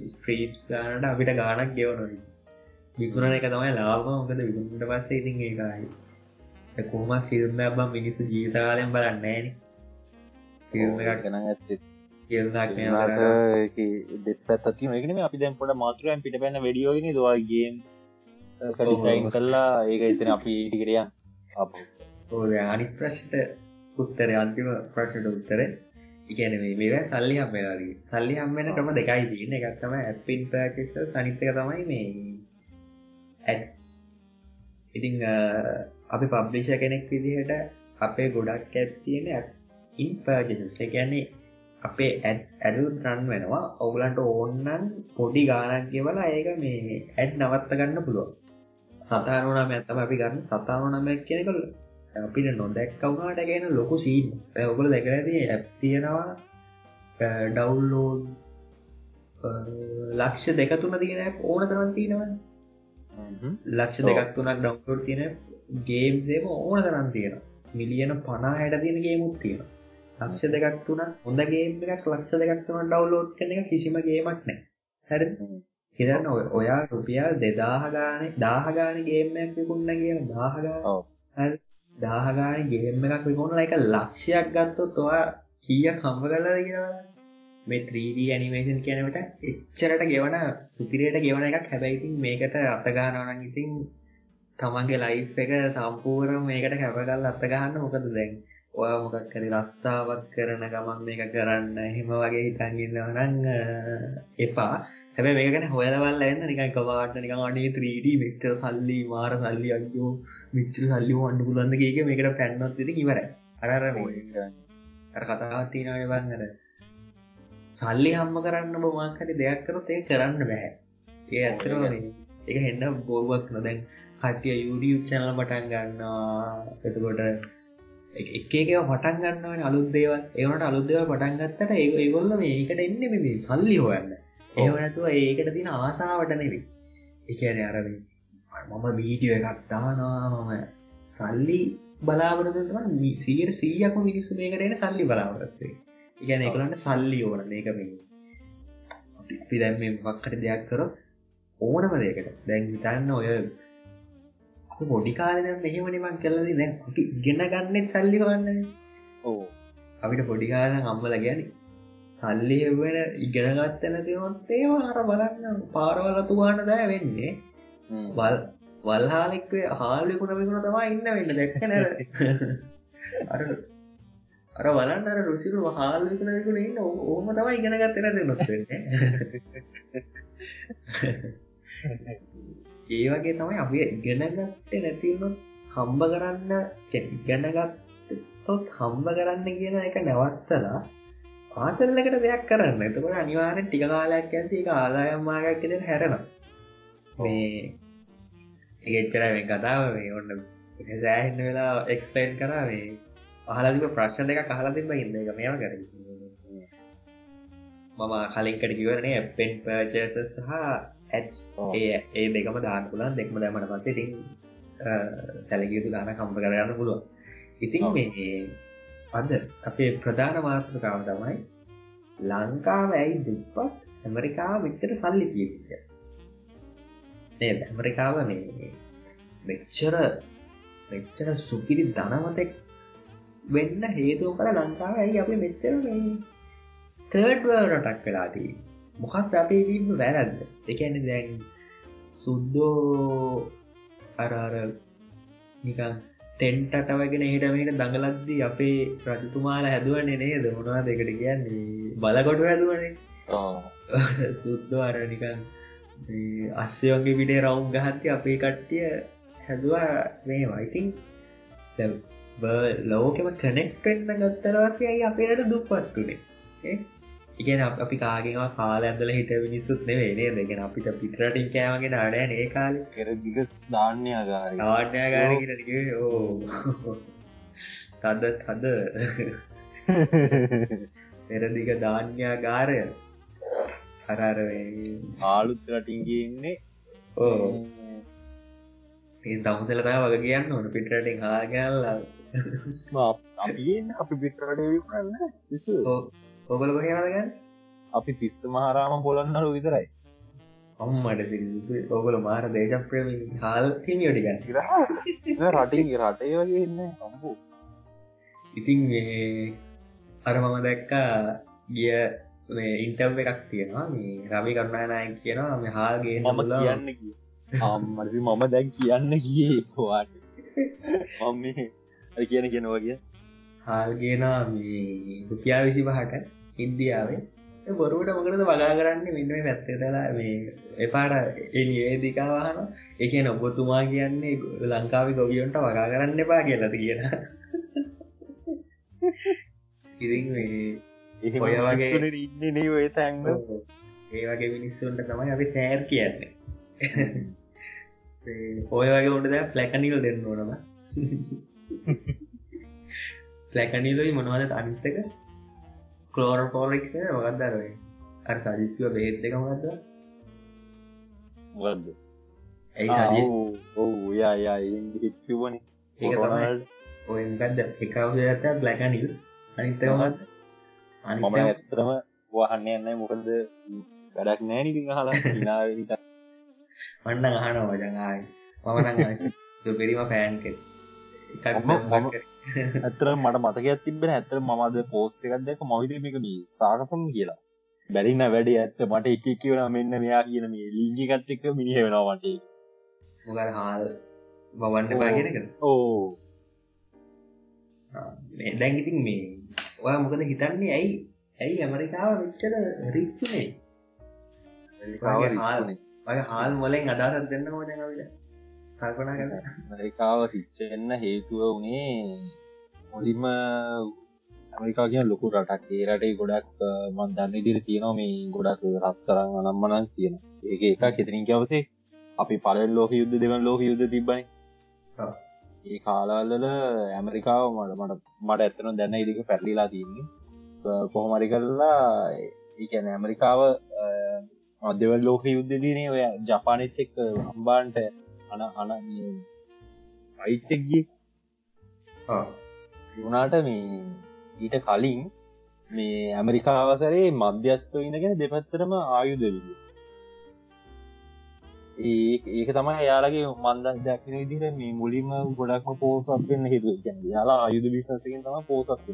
ස්ත්‍රීප්ස් ගානට අපිට ගානක් ගෙවනොයි විකුණන එක තමයි ලාබ මොකද විකුණට පස්සේ ඉතින් ඒකයි කොහම ෆිල්ම් බම් මිනිස්සු ජීවිතකාලයෙන් බලන්නේන ෆිල්ම් එකක් ගැන ඇත්තේ. ෆිල්ම්ක් දෙත් පැත්ති එකන අපි දැන් පොට මාතරයන් පිට පැන්න වැඩියෝගෙන දවාගේම් කලිසයින් කල්ලා ඒක ඉතන අපි ඉටිකරයා අනි ප්‍රශ්ට උත්තර අන්තිම ප්‍රශ්ට උත්තර. ඉගැන මේ සල්ලි හම්මලාදී සල්ලි හම්මෙන ක්‍රම දෙකයි තියන්න. එකත්තම ඇපින් පෑකිස සනිතක තමයි මේ ඇස් ඉතිං අපි පබ්ලිෂ කෙනෙක් විදිහට අපේ ගොඩක් කැස් තියෙන ඉන් පර්ජිස කියන්නේ අපේ ඇස් ඇඩු රන් වෙනවා. ඔගුලන්ට ඕන්නන් පොඩි ගානක් ගෙවලා ඒක මේ ඇඩ් නවත්ත ගන්න පුළුවන්. සතානුනම ඇත්තම අපි ගන්න සතාව නමයක් කියනකල් අපිට නොදැක්කවුණට ගැන ලොකු සීන් ඔකල දැකරති ඇත් තියෙනවා ඩවුල්ලෝඩ් ලක්ෂ දෙක තුන තියෙන ඕන තරන් තියෙනවා ලක්ෂ දෙකක් තුනක් ඩව්ලෝඩ් තියෙන ගේම්සේම ඕන තරන් තියෙන මිලියන පනා හැට තියෙන ගේමුත් තියෙන ලක්ෂ දෙකක් තුන හොඳ ගේම් එකක් ලක්ෂ දෙකක් තුන ඩව්ලෝඩ් කන එක කිසිම ගේමක් නෑ හැර හිරන්න ඔයා රුපියල් දෙදාහ ගාන දාහගාන ගේමයක් විකුන්න කිය දාහගා දාහගාන ගේම එකක් විකුණල එක ලක්ෂයක් ගත්තොත් ඔයා කිය කම්ම කරලා කියලා මේ 3D ඇනිමේෂන් කියනට එච්චරට ගෙවන සුපිරයට ගෙවන එකක්. හැබැයිතින් මේකට අතගානවනන් ඉතින් තමන්ගේ ලයි් එක සම්පූරම මේකට කැපගල් අත්තගහන්න මොකද දැන්? ඔය මොකක් කර රස්සාාවක් කරන ගමන් මේක කරන්න එහෙම වගේ හිතන්ගන්නවනං එපා. හැබ මේකන හොයලවල් ඇන්න නිකයි කවාට නික අනේ 3D මෙක්චර සල්ලි මාර සල්ලි අයෝ මිච්චර සල්ලි වන්ඩ පුලන්දගේක මේකට පැන්නොත් ති ඉවර අරර අර කතාවත්තිනට බන්නර සල්ලි හම්ම කරන්න බොමක්හට දෙයක් කරොත් ඒ කරන්න බැහැ ඒ ඇතරනේ එක හෙන්න බොරුවක් නොදැන් කටිය YouTube චැනල පටන් ගන්නවා. එතකොට එකක පටන් ගන්නවන අලුත් දේවල්. ඒවට අලුත් දේව පටන් ගත්තට ඒ ඒගොල්ල මේකට එන්න මේ සල්ලි හොයන්න. ඒවනතුව ඒකට තින ආසාාවට නෙවි එකන අරවි මම වීඩියෝ එකක් දානවා මම සල්ලි බලාපරතම සීර සීයක මිනිස්සු මේකට එන සල්ලි බලාපරත්වේ ඉගැන එකලන්න සල්ලි ඕන මේක මේ අපි දැම් මේ මක්කට දෙයක් කර ඕනම දෙකට දැන් හිතන්න ඔය පොඩි කාලද මෙහෙම නිමන් කෙල්ලද දැන් අපි ඉගෙන ගන්නෙත් සල්ලි වන්න ඕ අපිට පොඩිකාල අම්මල ගැන සල්ලි එවෙන ඉගෙනගත්ත නැතිවොත් ඒවා අර බලන්න පාරවල තුවාන දෑ වෙන්නේ. වල් වල්හාලෙක්වේ හාලිකුණ විකුණ තමා ඉන්න වෙන්න දැක්ක නැර අර අර බලන්න අර රුසිරු හාල් විකුණ විකුණ ඉන්න ඕම තම ඉගෙනගත්ත නැති නොත්වෙන්නේ ඒ වගේ තමයි අපි ඉගෙනගත්තේ නැතිවුණු හම්බ කරන්න ඉගෙනගත්තොත් හම්බ කරන්න කියන එක නැවත්තලා ආතල්ලකට දෙයක් කරන්න. එතකොට අනිවාරෙන් ටික කාලයක් ඇති එක ආදායම්මාගයක් කෙන හැරෙන මේ ඒච්චර මේ කතාව. මේ ඔන්න සෑහින්න වෙලා එක්ස්පලේන් කරා මේ පහලදික ප්‍රශ්න දෙක කහලතිම ඉන්න එක මෙම කර මම කලින්කට කිවරනේ පෙන් පර්චස සහ ඇස් ඒ ඒ දෙකම දාන්න පුලන් දෙක්ම දැමට පස්සේ තින් සැලකයුතු දාන කම්ප කරගන්න පුළුව ඉතින් මේ අද අපේ ප්‍රධාන මාත්‍රකාව තමයි ලංකාව ඇයි දුප්පත් ඇමරිකාව විච්චට සල්ලි තියවිට නේද? ඇමරිකාව මේ මෙච්චර මෙච්චර සුපිරි ධනවතෙක් වෙන්න හේතුව කළ ලංකාව ඇයි අපි මෙච්චර තර්ඩ්ව රටක් වෙලාදී මොකත් අපේ දීම වැරද්ද? එකන දැන් සුද්දෝ අරාර නිකන් තෙන්ටට වගෙන හිටමට දඟලද්දී අපේ රජතුමාල හැදුවන්නේ නේද? මොනවා දෙකට කියන්නේ? බලකොට හැදුවනේ. සුද්ද අරනිකන් අස්්‍යයෝගේ පිටේ රවුම් ගහත්ති අපේ කට්ටිය හැදවා මේ වයිතින් ලෝකෙම කනෙක්ටෙන්න්න ගත්තරවාසයයි අපේට දුපත්තුනේ ඉගෙන අපි කාගෙනවා කාල ඇදල හිට මිනිස්සුත් නෙවේ දෙගෙන අපිට පිටරටින් කෑවගේ නාඩය ඒ කාල. කරදික ධාන්‍යගාර ඕ. තද තද. පෙරදික ධාන්‍යාගාරය අරර ආලුත් රටින්ගන්නේ ඕ. ඒ දවසලතා වග කියන්න ඕන. පිටරටින් හාගැල්ලා අපි අපි පිටරට කරන්න ඔගල කොහේවදගන්න අපි පිස්ස මහරාම පොලන්නරු විතරයි. අම්මට ඔගල මාර දේශප්‍රම හාල් හිමියෝටිගන්න රටින් රටේ වගේ ඉන්න සම්බූ ඉතින් අර මම දැක්කා ගිය ඉන්ටව් එකක් තියෙනවා. මේ රවි කරුණානාය කියනවා මේ හාල්ගේ මම කියන්න කිය අම්මරි මම දැන් කියන්න ගියේ වාට මම කියන කියෙනවගේ හාල්ගේනා රුපියා විසි පහට ඉන්දියාවේ. බොරුවට මොකටද වගා කරන්න? මෙන්න පැත්තටලා මේ එපාට එලියේ දිකාවාහන එක නොබොතුමා කියන්නේ ලංකාව ගොවියොන්ට වගා කරන්න එපා කියලද කියන ඉතින් ඔය වගේ ඉන්න ඔය තැන්ග ඒ වගේ මිනිස්සුන්ට තමයි අපි තෑර් කියන්නේ. ඔය වගේ උන්ට දැ ප්ලැකනිල් දෙන්න ඕනම ප්ලැකනිලයි මොනවද අනිත්තක කලෝර පෝලික්ස මොකක්දරේ අර සජිත්ව බේත් එක මොකක්ද මොකක්ද ඇයි ඔවු යා හික්වන ඒක තමයි ඔයකද එකවද ඇත බ්ලැකනිල් අනිත්තකමත් මම ඇත්තරම වහන්න එන්න මොකද වැඩක් නෑනිති හලා නාවිනිට වන්න අහන වජඟාය මමන පෙරීම පෑන්ක ඇතර මට මතක තිබෙන ඇතර මමද පෝස්ට එකක් දැක මවිදමක මේ සාකසම් කියලා. බැරින්න වැඩේ ඇත්ත. මට එක කියවන මෙන්න මෙයා කියන මේ ලීගිකත් එක්ක මිනිහ වෙනවා මට මොකල් හාල් බවන්න පාගෙනක ඕ. දැන්ගිතින් මේ ඔය මොකද හිතන්නේ? ඇයි ඇයි ඇමරිකාව විච්චද රික්්චුනේ මගේ හාල් මොලෙන් අදාරත් දෙන්න ඕන විට කල්පනා කර ඇමරිකාව හිච්චෙන්න හේතුව වනේ මුලින්ම ඇමරිකා කිය ලොකු රටක්. ඒ රටේ ගොඩක් මන් දන්න ඉදිරි තියෙනවා මේ ගොඩක් රත් කරන්න අනම්මනන් තියෙන ඒක එකක් කෙතරින් කවසේ අපි පලල් ලෝක යුද්ධ දෙවන් ලෝක යුද්ධ තිබයි ඒ කාලාල්ලල ඇමරිකාව මට මට මට ඇත්තන දැන්න ඉදික පැරලිලා තියන්නේ. කොහොමරි කරලා ඒකැන ඇමරිකාව මධ්‍යවල් ලෝක යුද්ධ දිනේ ඔය ජපානෙත් එක් අම්බාන්ට අන අන අයිතෙක්ගිය වුණාට මේ ඊට කලින් මේ ඇමරිකාවසරේ මධ්‍යස්තව ඉඳගෙන දෙපැත්තරම ආයුදවිද ඒ ඒක තමයි යාලගේ මන්දක් දැක්න විදිර මේ මුලින්ම ගොඩක්ම පෝසත් වෙන්න ගැන යාලා ආයුධ බිස්නසකින් තම පෝසත්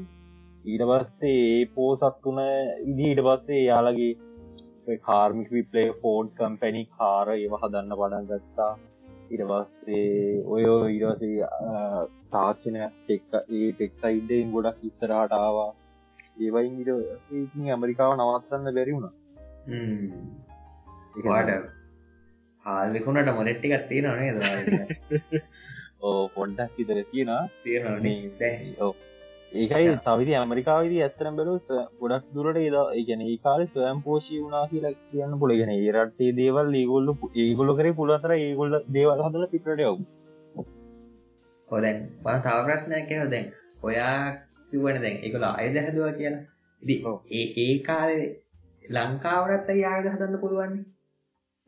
ඊට පස්සේ ඒ පෝසත් වන ඉදි ඊට පස්සේ යාලගේ කාර්මික විපලේ ෆෝඩ් කම්පැනි කාර ඒව හදන්න පඩන් ගත්තා ඉට පස්සේ ඔය ඉරසේ තාක්ෂණය එක් ඒ ටෙක්සයිඩ්ඩෙන් ගොඩක් ඉස්සරහට ආවා. ඒවයින් ඉට ඇමරිකාව නවත්තන්න බැරි වුණ. ඒවාට හාල්විකුණට මොනෙට්ටිකක් තියෙනනේ ද ඕ පොඩ්ඩක් විතර තියෙන තියෙනනේ ඒකයි තවිදි ඇමරිකාවිදි ඇත්තරම් බැලු ගොඩක් දුරට ඒදා ඒගැන ඒ කාල ස්වයම් පෝෂී වුණනා කියලා කියන්න පුළගෙන ඒ රටේ දේවල් ඒගොල්ල ඒගොල්ල කරේ පුළතර ඒගොල්ල දේවල් හදල පිටට යවු හොදැන් පන තව ප්‍රශ්නයක් දැන් ඔයා කිවන දැන් එකල අයද හැදවා කියලා. ඉදි ඒ ඒ කාලේ ලංකාවරත් අයාග හදන්න පුළුවන්නේ?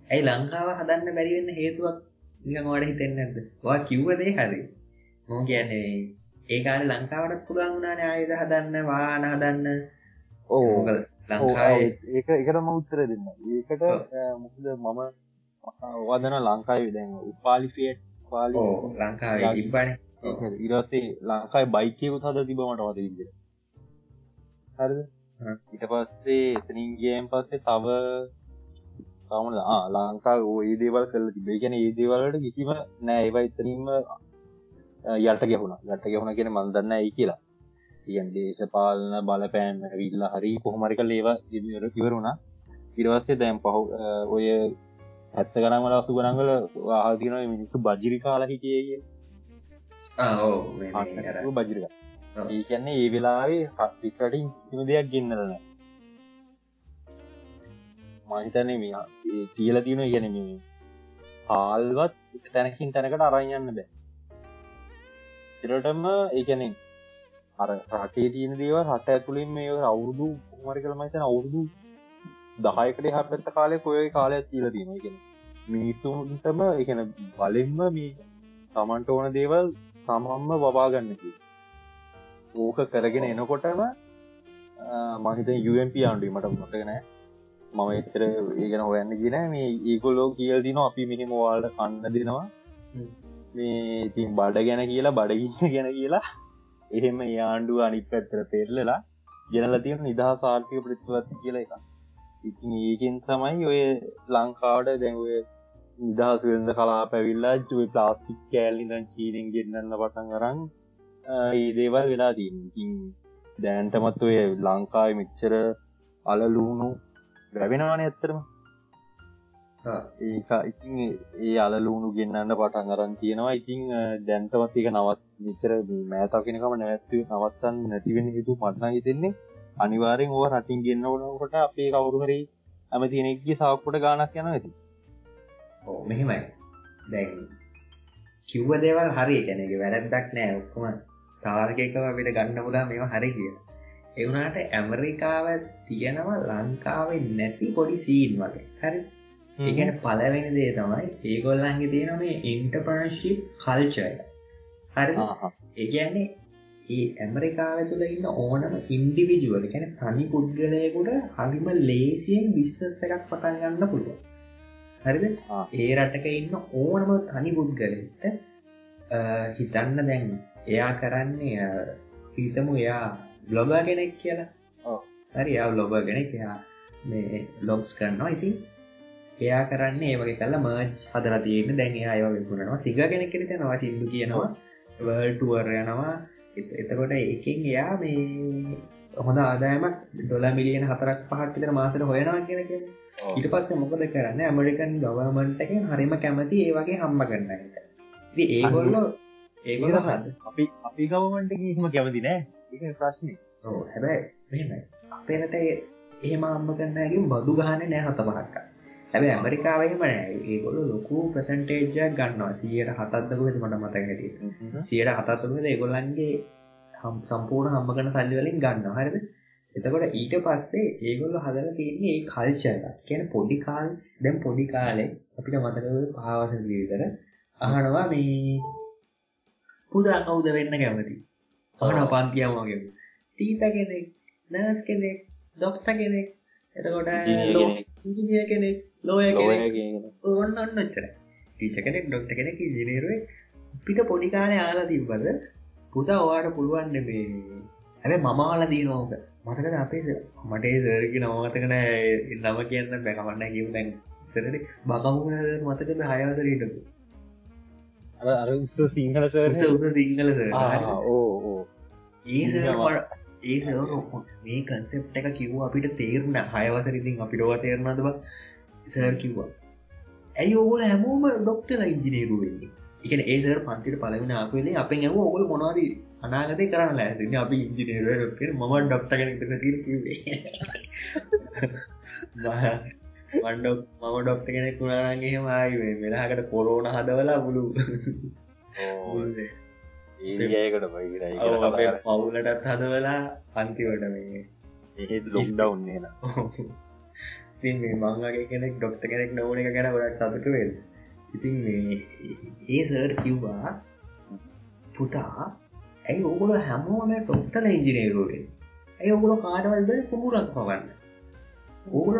ඇයි ලංකාව හදන්න බැරිවෙන්න හේතුවක් නිකමට හිතෙන් නැද වා කිව්වදේ හරි මෝ කියන්නේ ඒකාල ලංකාවට පුළුවන් වුණානේ ආයුධ හදන්න වාහන හදන්න. ඕ ඒක එකටම උත්තර දෙන්න. ඒකට මොකද මම වදන ලංකායි දැන් උපාලිෆියට පාලි ලංකාවේ ඉබ්බන ඉරස්සේ ලංකායි බයිකයකුත් හද තිබමට වද ඉද හරද? ඉට පස්සේ එතනින්ගේම් පස්සේ තව තවම ලංකා ඒ දේවල් කල තිබේ ගැන ඒ දේවලට කිසිම නෑ. ඒවා ඉතරීම යට ගැහුණ. ගට ගැහුණ කියෙන මන්දන්න ඇයි කියලා. තියන් දේශපාලන බලපෑන් විල්ල හරි කොහොමරික ලේව ඉවරුණා ඉරවස්සේ දැම් පහු ඔය ඇත්ත ගනමල අසු ගනගල ආහතින මිනිස්සු බජිරි කාල හිටිය බජිරික ඒ කියන්නේ ඒ වෙලාවේ හත්ිකටින් කිම දෙයක් ගෙන්න්නරන මහිතන්නේ මෙයා තියල තියන ගැනීම හාල්වත් තැනකින් තැනකට අරයන්න බෑ තිරටම ඒකැන අර රටේ තියන දේව රට ඇතුළින් මේ අවුරුදු මරි කළමයිතන අවුරුදු දහයකට හපත්ත කාලය කොය කාලයක් තිීල තියෙන ගෙන මිනිස්සුන්ටම එකන බලෙන්ම මේ තමන්ට ඕන දේවල් තමම්ම වවාගන්නකි ඕක කරගෙන එනකොටම මහිත UMP ආණ්ඩුවීමට මොටනෑ මම එච්චර ඒගෙන හොයන්න ගෙන මේ ඒකොල්ලෝ කියල් දින අපි මිනිම වාල්ට කන්න දෙනවා. මේ ඉතින් බඩ ගැන කියලා බඩගින්න ගැන කියලා එහෙම යාන්ඩුව අනිත් පැත්තර පෙරලලා ගෙනල තියෙන නිදහ සාර්ථක ප්‍රතිවත්ති කියලා එක ඉතින් ඒකෙන් තමයි ඔය ලංකාවට දැන්ුවේ නිදහස් වෙන්ද කලා පැවිල්ලා ජුව ප්ලාස්ටික් කෑල්ලි දන් චීනෙන් ගෙන්න්නන්න පටන් කරන්න ඒ දේවල් වෙලා තින් දැන්ටමත් ඔය ලංකායි මෙච්චර අලලූුණු වැැවෙනවාන ඇත්තරම ඒක ඉතින් ඒ අලලුණු ගෙන්න්න පටන් අරන් තියෙනවා. ඉතිං දැන්තවත් එක නවත් නිචර මෑතකිනකම නැත්ව නවත්තන්න නැතිවෙන හිතු මටනා හිතෙන්නේ අනිවාරෙන් ඕ රටින් ගෙන්න්න වනකොට අපේ කවුරුහරි ඇම තිනෙක්ගේ සාක්කොට ගානක් යන ඇති. ඕ මෙහෙමයි. දැන් කිව්ව දේවල් හරි කැනෙක වැරැද්දක් නෑ. ඔක්කොම තාර්කයකව අපිට ගන්න පුදා මේවා හරි කිය එවුනාට ඇමරිකාව තියෙනවා ලංකාවෙන් නැති පොඩි සීන් වගේ. හරි ඒගැන පලවෙනි දේ තමයි ඒගොල්ලන්ගේ තියෙන මේ ඉන්ටපනශිප් කල්චය හරි ඒගැන්නේ ඒ ඇමරිකාව තුළ ඉන්න ඕනම ඉන්ඩිවිජුවල ගැන තනි පුද්ගලයකුට හරිම ලේසියෙන් විශ්සස් එකක් පටන් ගන්න පුළුව හරිද? ඒ රටක ඉන්න ඕනම තනි පුද්ගලට හිතන්න දැන් එයා කරන්නේ හිතමු එයා බ්ලොග කෙනෙක් කියලා. හරි යා බ්ලොග කෙනෙක්. එයා මේ ලොග්ස් කරනවා. ඉතින් එයා කරන්න ඒවගේ කල මර්ච් හදර තියෙන දැන් අයව විකුණනවා. සිග කෙනෙක් කෙනෙ නවා සිදු කියනවා. වර්ටුවර් යනවා. එතකොට එකෙන් එයා මේ හොඳ ආදායමක් ඩොල මිලියන හතරක් පහක්තර මාසට හොයනවා කියෙන කිය ඊට පස්සේ මොකද කරන්න? ඇමරිකන් ගවර්මන්ට එක හරිම කැමති ඒ වගේ හම්බ කරන්න එක. ඒගොල්ලෝ ඒගොල හද අපි අපි ගවමන්ට හිම කැමති නෑ. ප්‍රශ්නය හැබැයි අපේරට එහෙම අම්ම කරන්නගේ බදු ගහන නෑ හත පහක්කා හැබ ඇමරිකාවම ඒගොල ලොකු ප්‍රසන්ටේජයක් ගන්නවා. සියට හතත්දකුවද මට මත හැට සියට හතත්තුකද ඒගොල්ලන්ගේ හම් සම්පූර්ණ හම්බගන සල්ලි වලින් ගන්න හරිද? එතකොට ඊට පස්සේ ඒගොල්ල හදල තියන්නේ ඒ කල්චර කියන පොඩි කාල් දැම් පොඩි කාලෙ අපිට මතකව පාවස ජීවිතර අහනවා මේ පුදා කවුද වෙන්න කැමති? අහන පන්තියාවගේ තීත කෙනෙක් නර්ස් කෙනෙක් දොක්ත කෙනෙක්. එතකොට ඉජිනිය කෙනෙක් ලෝය ඔන්න ඔන්න ච්චර ටීච කෙනෙක් ඩොක්ට කෙනෙක් ඉජිනේරුවේ පිට පොඩි කාලය ආලා තිබ්බද පුතා ඔයාට පුළුවන්න මේ හැබ මමාල දීනෝක මතකද අපේ මටේ සර්ගි නවතකන නම කියන්න බැකමන්න කිව දැන් සරට බකමුණ මතකද හයවසරීටකු අර සිංහල සිංහල ඕ ඒ ඒ මේ කන්සෙප් එක කිව්ව අපිට තේරුණ. හයවසරිතින් අපිටවා තේරනදව සර් කිව්වා. ඇයි ඔගොල හැමෝම ඩොක්ටල ඉංජිනේරු වෙන්නේ? එකන ඒසර් පන්තිට පලවෙන ආකවෙලේ අප ඇව ඔගොල මොනවාද අනාගතය කරන්න ලෑසින්න අපි ඉංජිනේර ම ඩොක්ට වන්ඩොක් මම ඩොක්ට කෙනෙක් වුණාගේ මයි වෙලාකට කොරෝන හදවලා බුලු. ඒකට පවුලටත් හදවලා පන්තිවට මේ ලොස්ඩවන්නේ ඉතින් මේ මංගේ කෙනෙක් ඩොක්ට කෙනෙක් නොවන එක ගැන ගොඩක් සතුට වෙල් ඉතින් ඒ සර් කිව්වා පුතා ඇයි ඔගුල හැමෝම ටොක්ටල ඉංජිනේරුවෙන් ඇයි ඔගුල කාඩවල්ද කුමුරක් පවන්න ඕගුල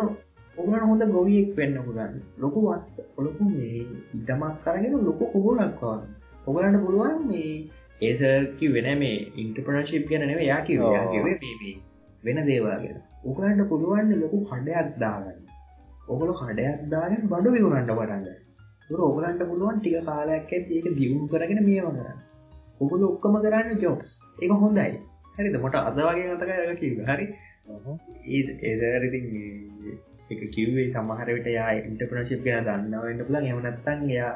ඔගුලට හොඳ ගොවියෙක් වෙන්න පුරන්න ලොකු වත් ඔලොකු මේ ඉඩමක් කරගෙන ලොකු කුමුරක් පවන්න ඔගලන්න පුළුවන් මේ ඒසකි වෙන මේ ඉන්ටපනශිප් ගැන නෙව යා කිව කිවේ වෙන දේවාගෙන උකලන්ට පුළුවන්න ලොකු කඩයක් දාගන්න. ඔගොල කඩයක් දාගෙන බඩු විවුණන්ට පටන්ග තුර ඔගලන්ට පුළුවන් ටික කාලයක් ඇත් ඒක දියුණු කරගෙන මේව කරන්න. ඔගොල ඔක්කම කරන්න ජෝක්ස් එක හොඳයි. හරිද? මොට අද වගේ නතක කිව හරි? ඒදරිති එක කිව්වේ සමහරවිට යා ඉන්ටපනශිප් ගැන දන්නවන්න පුලන් එමනත්තන් එයා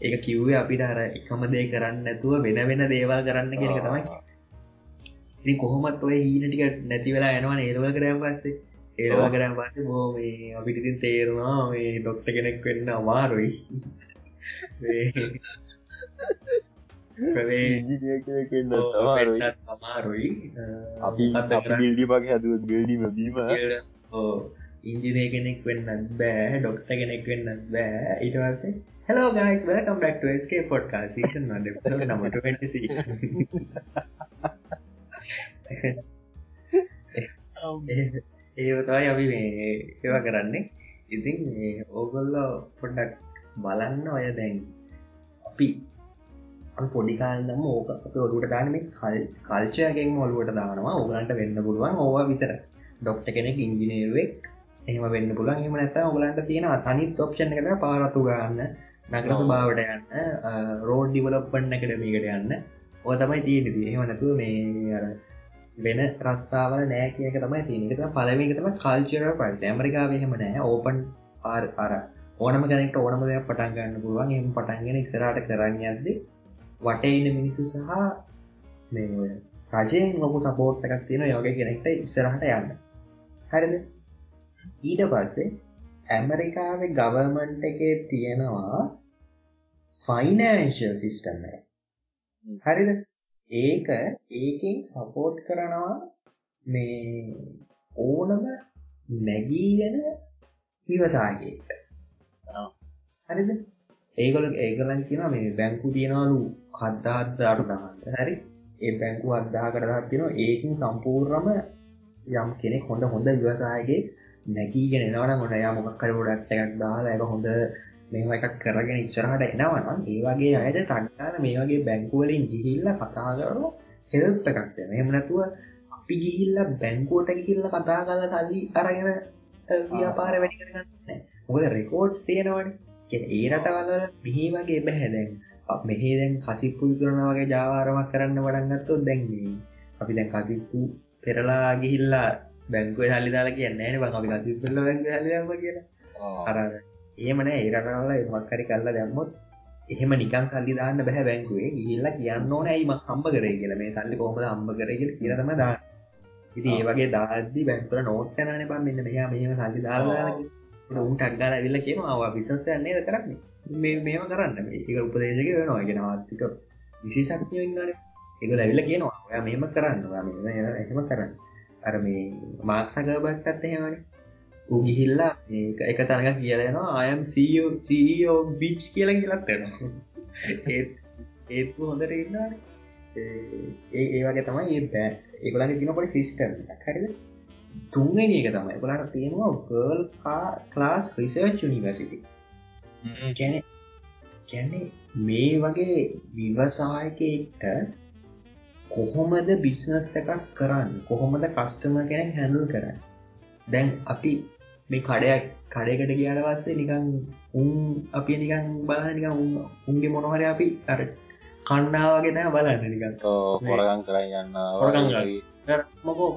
ඒක කිව්වේ අපිට අර එකම දේ කරන්න නැතුව වෙන වෙන දේවල් කරන්න කියෙක තමයි ඉති කොහොමත් ඔය හීන ටික නැති වෙලා යනවා ඒරවල් කරම් පස්සේ. ඒරවා කරම් පස්සේ බෝ මේ අපිට ඉතින් තේරුණා මේ ඩොක්ට කෙනෙක් වෙන්න අමාරුයි. අමාරුයි. අපි බිල්ඩි පගේ හදුවත් ගඩීම බීම. ඉන්ජිනය කෙනෙක් වෙන්න බෑ ඩොක්ට කෙනෙක් වෙන්න බෑ. ඉටවසේ Hello guys, welcome back to SK Podcast Season 1 episode number 26 ඒතයි අපි මේ ඒවා කරන්නේ. ඉතින් ඕගොල්ල පොඩ්ඩක් බලන්න ඔය දැන් අපි පොඩිකාන්නම ඕක ඔලුට දාන මේ කල් කල්චයගෙන් ඔලුවට දානවා. ඕගලන්ට වෙන්න පුළුවන් ඕවා විතර. ඩොක්ට කෙනෙක් ඉංජිනේරුවෙක් එහම වෙන්න පුළන් එම නැත ඔගලන්ට තියෙන අනිත් ඔප්ෂණ එකට පාරතු ගන්න නගරස භාවට යන්න රෝඩ් ඩිවලප්පන්න එකඩමීකට යන්න. ඕ තමයි තියෙනති එහෙම නැතුව මේ අර වෙන රස්සාාවල නෑ කියක තමයි තියනක පලවෙකතම කල්චර පට ඇමරිකාවහෙම නෑ. ඕපන් ආර් අර ඕනම කෙනෙක්ට ඕනම දෙයක් පටන් ගන්න පුළුවන්. එම පටන්ගෙන ඉස්සරට කරන්න ඇද වටඉන්න මිනිස්සු සහ මේ රජයෙන් ලොකු සපෝට් එකක් තියෙන යෝග කෙනෙක්ට ඉස්සරහට යන්න. හරිද? ඊට පස්සේ ඇමරිකාවේ ගවර්මන්ට එකේ තියෙනවා ෆයිනෑන්ශල් සිිස්ටම් හරිද? ඒක ඒකෙන් සපෝට් කරනවා මේ ඕනම නැගීගෙන විවසාගේට හරිද? ඒගොල ඒගලන් කියන මේ බැංකු තියෙනවලු හද්දාහත්ද අඩු දහන්න හරි? ඒ බැංකු අද්දා කරදා තියෙන ඒකින් සම්පූර්ණම යම් කෙනෙක් හොඳ හොඳ විවසායගේ නැකීගෙන එනවන ගොඩ යා මොකක්කර ගොඩක්ට එකක් දාලා එක හොඳ මේවා එකක් කරගෙන ඉස්සරහට එනවනම් ඒ වගේ අයට ටන්නාන මේ වගේ බැංකුවලින් ගිහිල්ල කතා කරන හෙල්ප එකක්ද මෙම නැතුව අපි ගිහිල්ල බැංකුවට ගිහිල්ල කතා කල සල්ලි අරගෙන ව්‍යාපාර වැඩි කරගන්න මොකද රෙකෝඩ්ස් තියෙනවන. ඒ රටවල මෙහි වගේ බැහැදැන් මෙහේ දැන් කසිප්පු කරන වගේ ජාවාරමක් කරන්න වඩන්නත්තොත් දැන්න්නේ අපි දැන් කසිප්පු පෙරලා ගිහිල්ලා බැංකුව සල්ලිදාලා කියන්න න. අපි කසිප්පල්ල බැංග කියලා. අරන්න ඒමන ඒරටවල මක්කරි කල්ලා දැම්මොත් එහෙම නිකන් සල්ලි දාන්න බැහැ බැංකුවේ. ගිල්ලා කියන්න ඕන ඇයිම හම්බ කරේ? කියල. මේ සල්ලි කොහොම හම්බ කරගල කියරම දා ඉති ඒවගේ දාදදි බැංකුල නෝට් කනන බම් මෙන්න මෙයා මෙහම සල්ලි දාලා උන්ට අක්ගල ඇවිල්ල කියන ආවා විශස්ය නේද කරන්නේ? මේ මේම කරන්න. ඒක උපදේශක වෙනවා. ගෙන ආත්තික විශේෂක්තිය ඉන්නන එක ඇවිල්ල කියනවා. ඔය මෙම කරන්න. එහෙම කරන්න. අර මේ මාක්සගබටත් එහෙමනේ. උගිහිල්ලා එක තරග කියලනවා අයම් සෝ බිච් කියල කියලත් වෙනවා ඒත් ඒත් හොඳට ඉන්නවා ඒ ඒවගේ තමයි ඒ බෑ ඒකලගේ තිනකොට සිිස්ටම් හරිද? තුන්ගෙන එක තමයි. එකොලාට තියෙනවා ගර්ල් ක්ලාස් රිසර්ච් නිවසිටිස් ගැන ගැන්නේ මේ වගේ විවසායකෙක්ට කොහොමද බිස්නස් එකක් කරන්න? කොහොමද කස්ටම ගැන හැඳල් කරන්න? දැන් අපි මේ කඩයක් කඩයකට කියාට පස්සේ නිකං උන් අපි නිකං බලන්න නික උන්ගේ මොනහර අපි අර කණ්ඩාවගේ නෑ බලන්න නිකන්. හොරගන් කරන්න හොරගන් මොකෝ?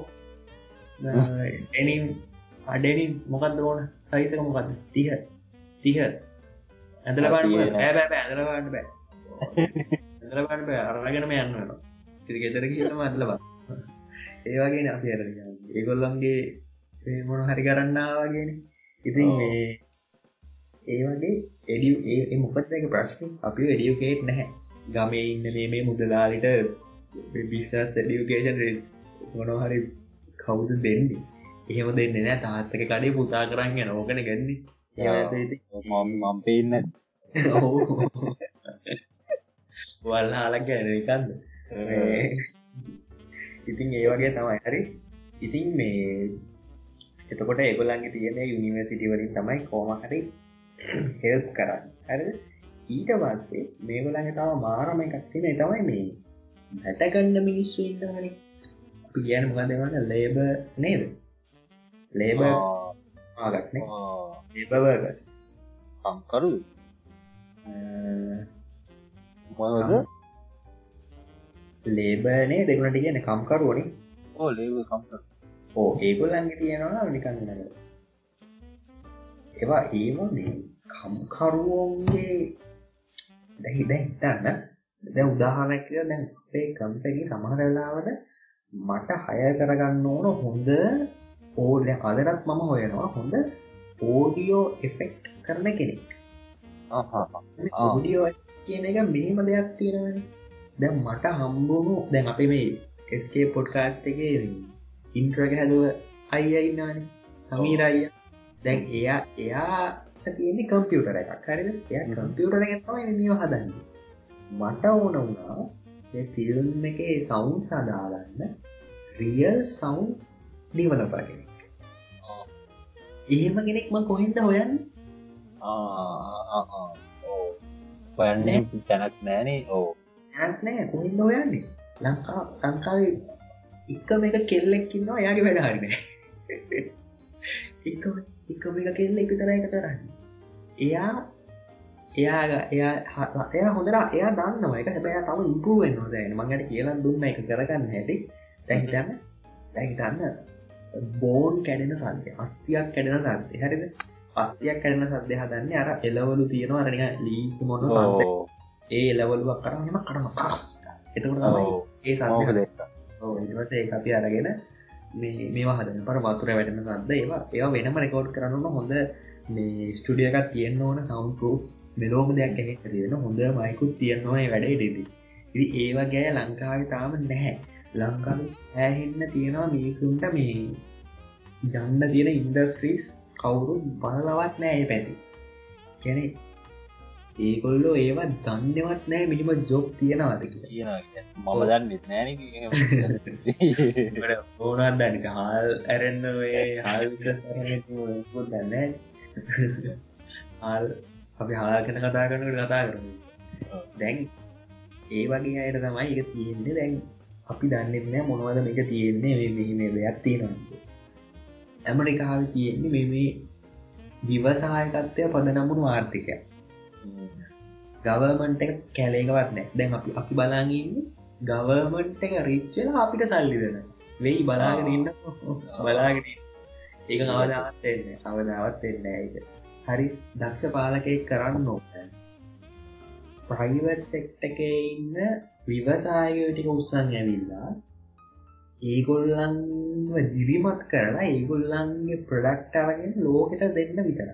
එනි අඩනි මොකක්ද ඕන? සයිසක මොකක්ද තිහ තිහ. ඇදල බන්න ඇබෑ ඇදලබන්න බෑ ඇදලබන්න බෑ. අරගෙනම යන්න වෙන ඉති ගෙතර කියලම අදල බා ඒවාගේ අපි අර ඒගොල්ලන්ගේ මොන හරි කරන්නාවගෙන ඉතින් මේ ඒ වගේ එඩි ඒ මොකත්ක ප්‍රශ්න? අපි එඩියුකේට් නැහැ. ගමේ ඉන්න මේ මේ මුදලාලිට බිස්නස් ඩියුකේෂන් මොනහරි කවුද දෙන්නේ? එහෙම දෙන්න නෑ තාත්තක කඩේ පුතා කරන්න? නෝකන ගන්නේ මම් පේන්න වල්හාලක් ගැනකන්න ඉතින් ඒ වගේ තමයි. හරි. ඉතින් මේ එතකොට ඒගොල්ලන්ගේ තියෙන යුනිවර්සිටි වලින් තමයි කෝමහරි හෙල්ප් කරන්න. හරි ඊට පස්සේ මේගොලඟ තම මාරම එකක් තින තමයි මේ හැටගන්න මිනිස්සු ඉන්නවන. පියන මොකදවන්න ලේබ නේද? ලේබ ආගත්න ඒබවර්ගස් අම්කරු මොද ලේබනේ දෙගුණට කියන කම්කරුවනේ. ඕ ලේබ කම්කරු ඕ ඒගොල්ලන්ගේ තියෙනවා නිකන්න ඒවා ඒවනේ කම්කරුවෝන්ගේ දැහි දැහිතන්න දැ උදාහනැක දැන් අපේ කම්පැකි සමහරලාවට මට හය කරගන්න ඕන හොඳ ඕඩ අදරත් මම හොයනවා හොඳ ඕඩියෝ එෆෙක්් කරන කෙනෙක්. ඕඩියෝ කියන එක මෙහෙම දෙයක් තියෙනවන. දැ මට හම්බුණු දැන් අපි මේ එස්කේ පොඩ්කාස්ට එක ඉන්ට්‍රක හැදුව අයිය ඉන්නවන. සමීරයිය දැන් එයා එයා තියෙන්නේ කම්පියුටර එකක්. හරිද? එය කම්පියුටර තමයි නිය හදන්න. මට ඕන වුණා ෆිල්ම් එක සවුන් සදාගන්න රියල් සවුන් කෙනෙක්. එහෙම කෙනෙක්ම කොහෙන්ද හොයන්න? හොයන්නේ තැනක් නෑනේ ඕ නෑ කොහෙන්ද හොයන්නේ? ලංකා ලංකාවේ එකම එක කෙල්ලෙක්කින්නවා යාගේ වැඩහරන එක එකම එක කෙල්ලෙක් විතර එක කරන්න. එයා එයා එයා එය හොඳලා එයා දන්න එක හැබැය තම ඉම්පුුවෙන් හොද මඟට කියලා දුන්න එක කරගන්න හැටි. තැහිතන්න තැහිතන්න බෝන් කැඩෙන සන්ය අස්තියක් කැඩෙන සන්තය හරිද? අස්තියක් කැඩෙන සද්‍ය හදන්නේ අර එලවලු තියෙනවා. අරනික ලීස් මොන ඒ එලවලුවක් කරන්නම කරම කස් එතකට තමයි ඒ සන්ය ඉට ඒ අපි අරගෙන මේවා හදන පර වතුර වැටෙන සද්ද ඒවා ඒවා වෙනම රෙකෝඩ් කරන්න හොඳ මේ ස්ටඩියකත් තියෙන්න්න ඕන සෞන්පරෝ මෙලෝම දෙයක් ඇහෙ තියෙන හොඳ මයිකුත් තියෙන්න්නවන වැඩේටදී ඉදි ඒවා ගෑ ලංකාව තාම නැහැ. ලංකාව ඇහෙන්න තියෙනවා මිනිසුන්ට මේ ජන්න තියෙන ඉන්ඩස්ට්‍රීස් කවුරු බලලවත් නෑ පැති. කැනෙ ඒකොල්ලෝ ඒවා දන්නවත් නෑ මිනිම ජොබ් තියෙනවාද මම දන්නෙත් නෑන ඕනත් දනික හල් ඇරෙන්න්න හල් දන්න හල් අපි හාකන කතා කරනට කතා කරන දැන් ඒ වගේ අයට තමයි එක තියෙන්නේ. දැන් අපි දන්නෙත්නෑ මොනවද මේක තියෙන්නේ මෙහිම දෙයක් තියෙනවා ඇමරිකාව තියෙන්නේ මෙ මේ විවසායකත්වය පදනමුණු ආර්ථිකය ගවර්මන්ට එක කැලේකවත් නෑ. දැන් අපි අපි බලාගන්න ගවර්මන්ට එක රිච්චලා අපිට තල්ලි දෙන. වෙයි බලාගෙන ඉන්න බලාගෙන ඒක අවදාවත් එන්න අවදාවත් එන්න ඒක. හරි දක්ෂ පාලකෙක් කරන්න නොක ප්‍රයිවර් සෙක්ට එක ඉන්න විවසායකටික උත්සන් ඇවිල්ලා ඒගොල්ලන්ව දිරිමත් කරලා ඒගොල්ලන්ගේ ප්‍රඩක්ට අරගෙන ලෝකට දෙන්න විතර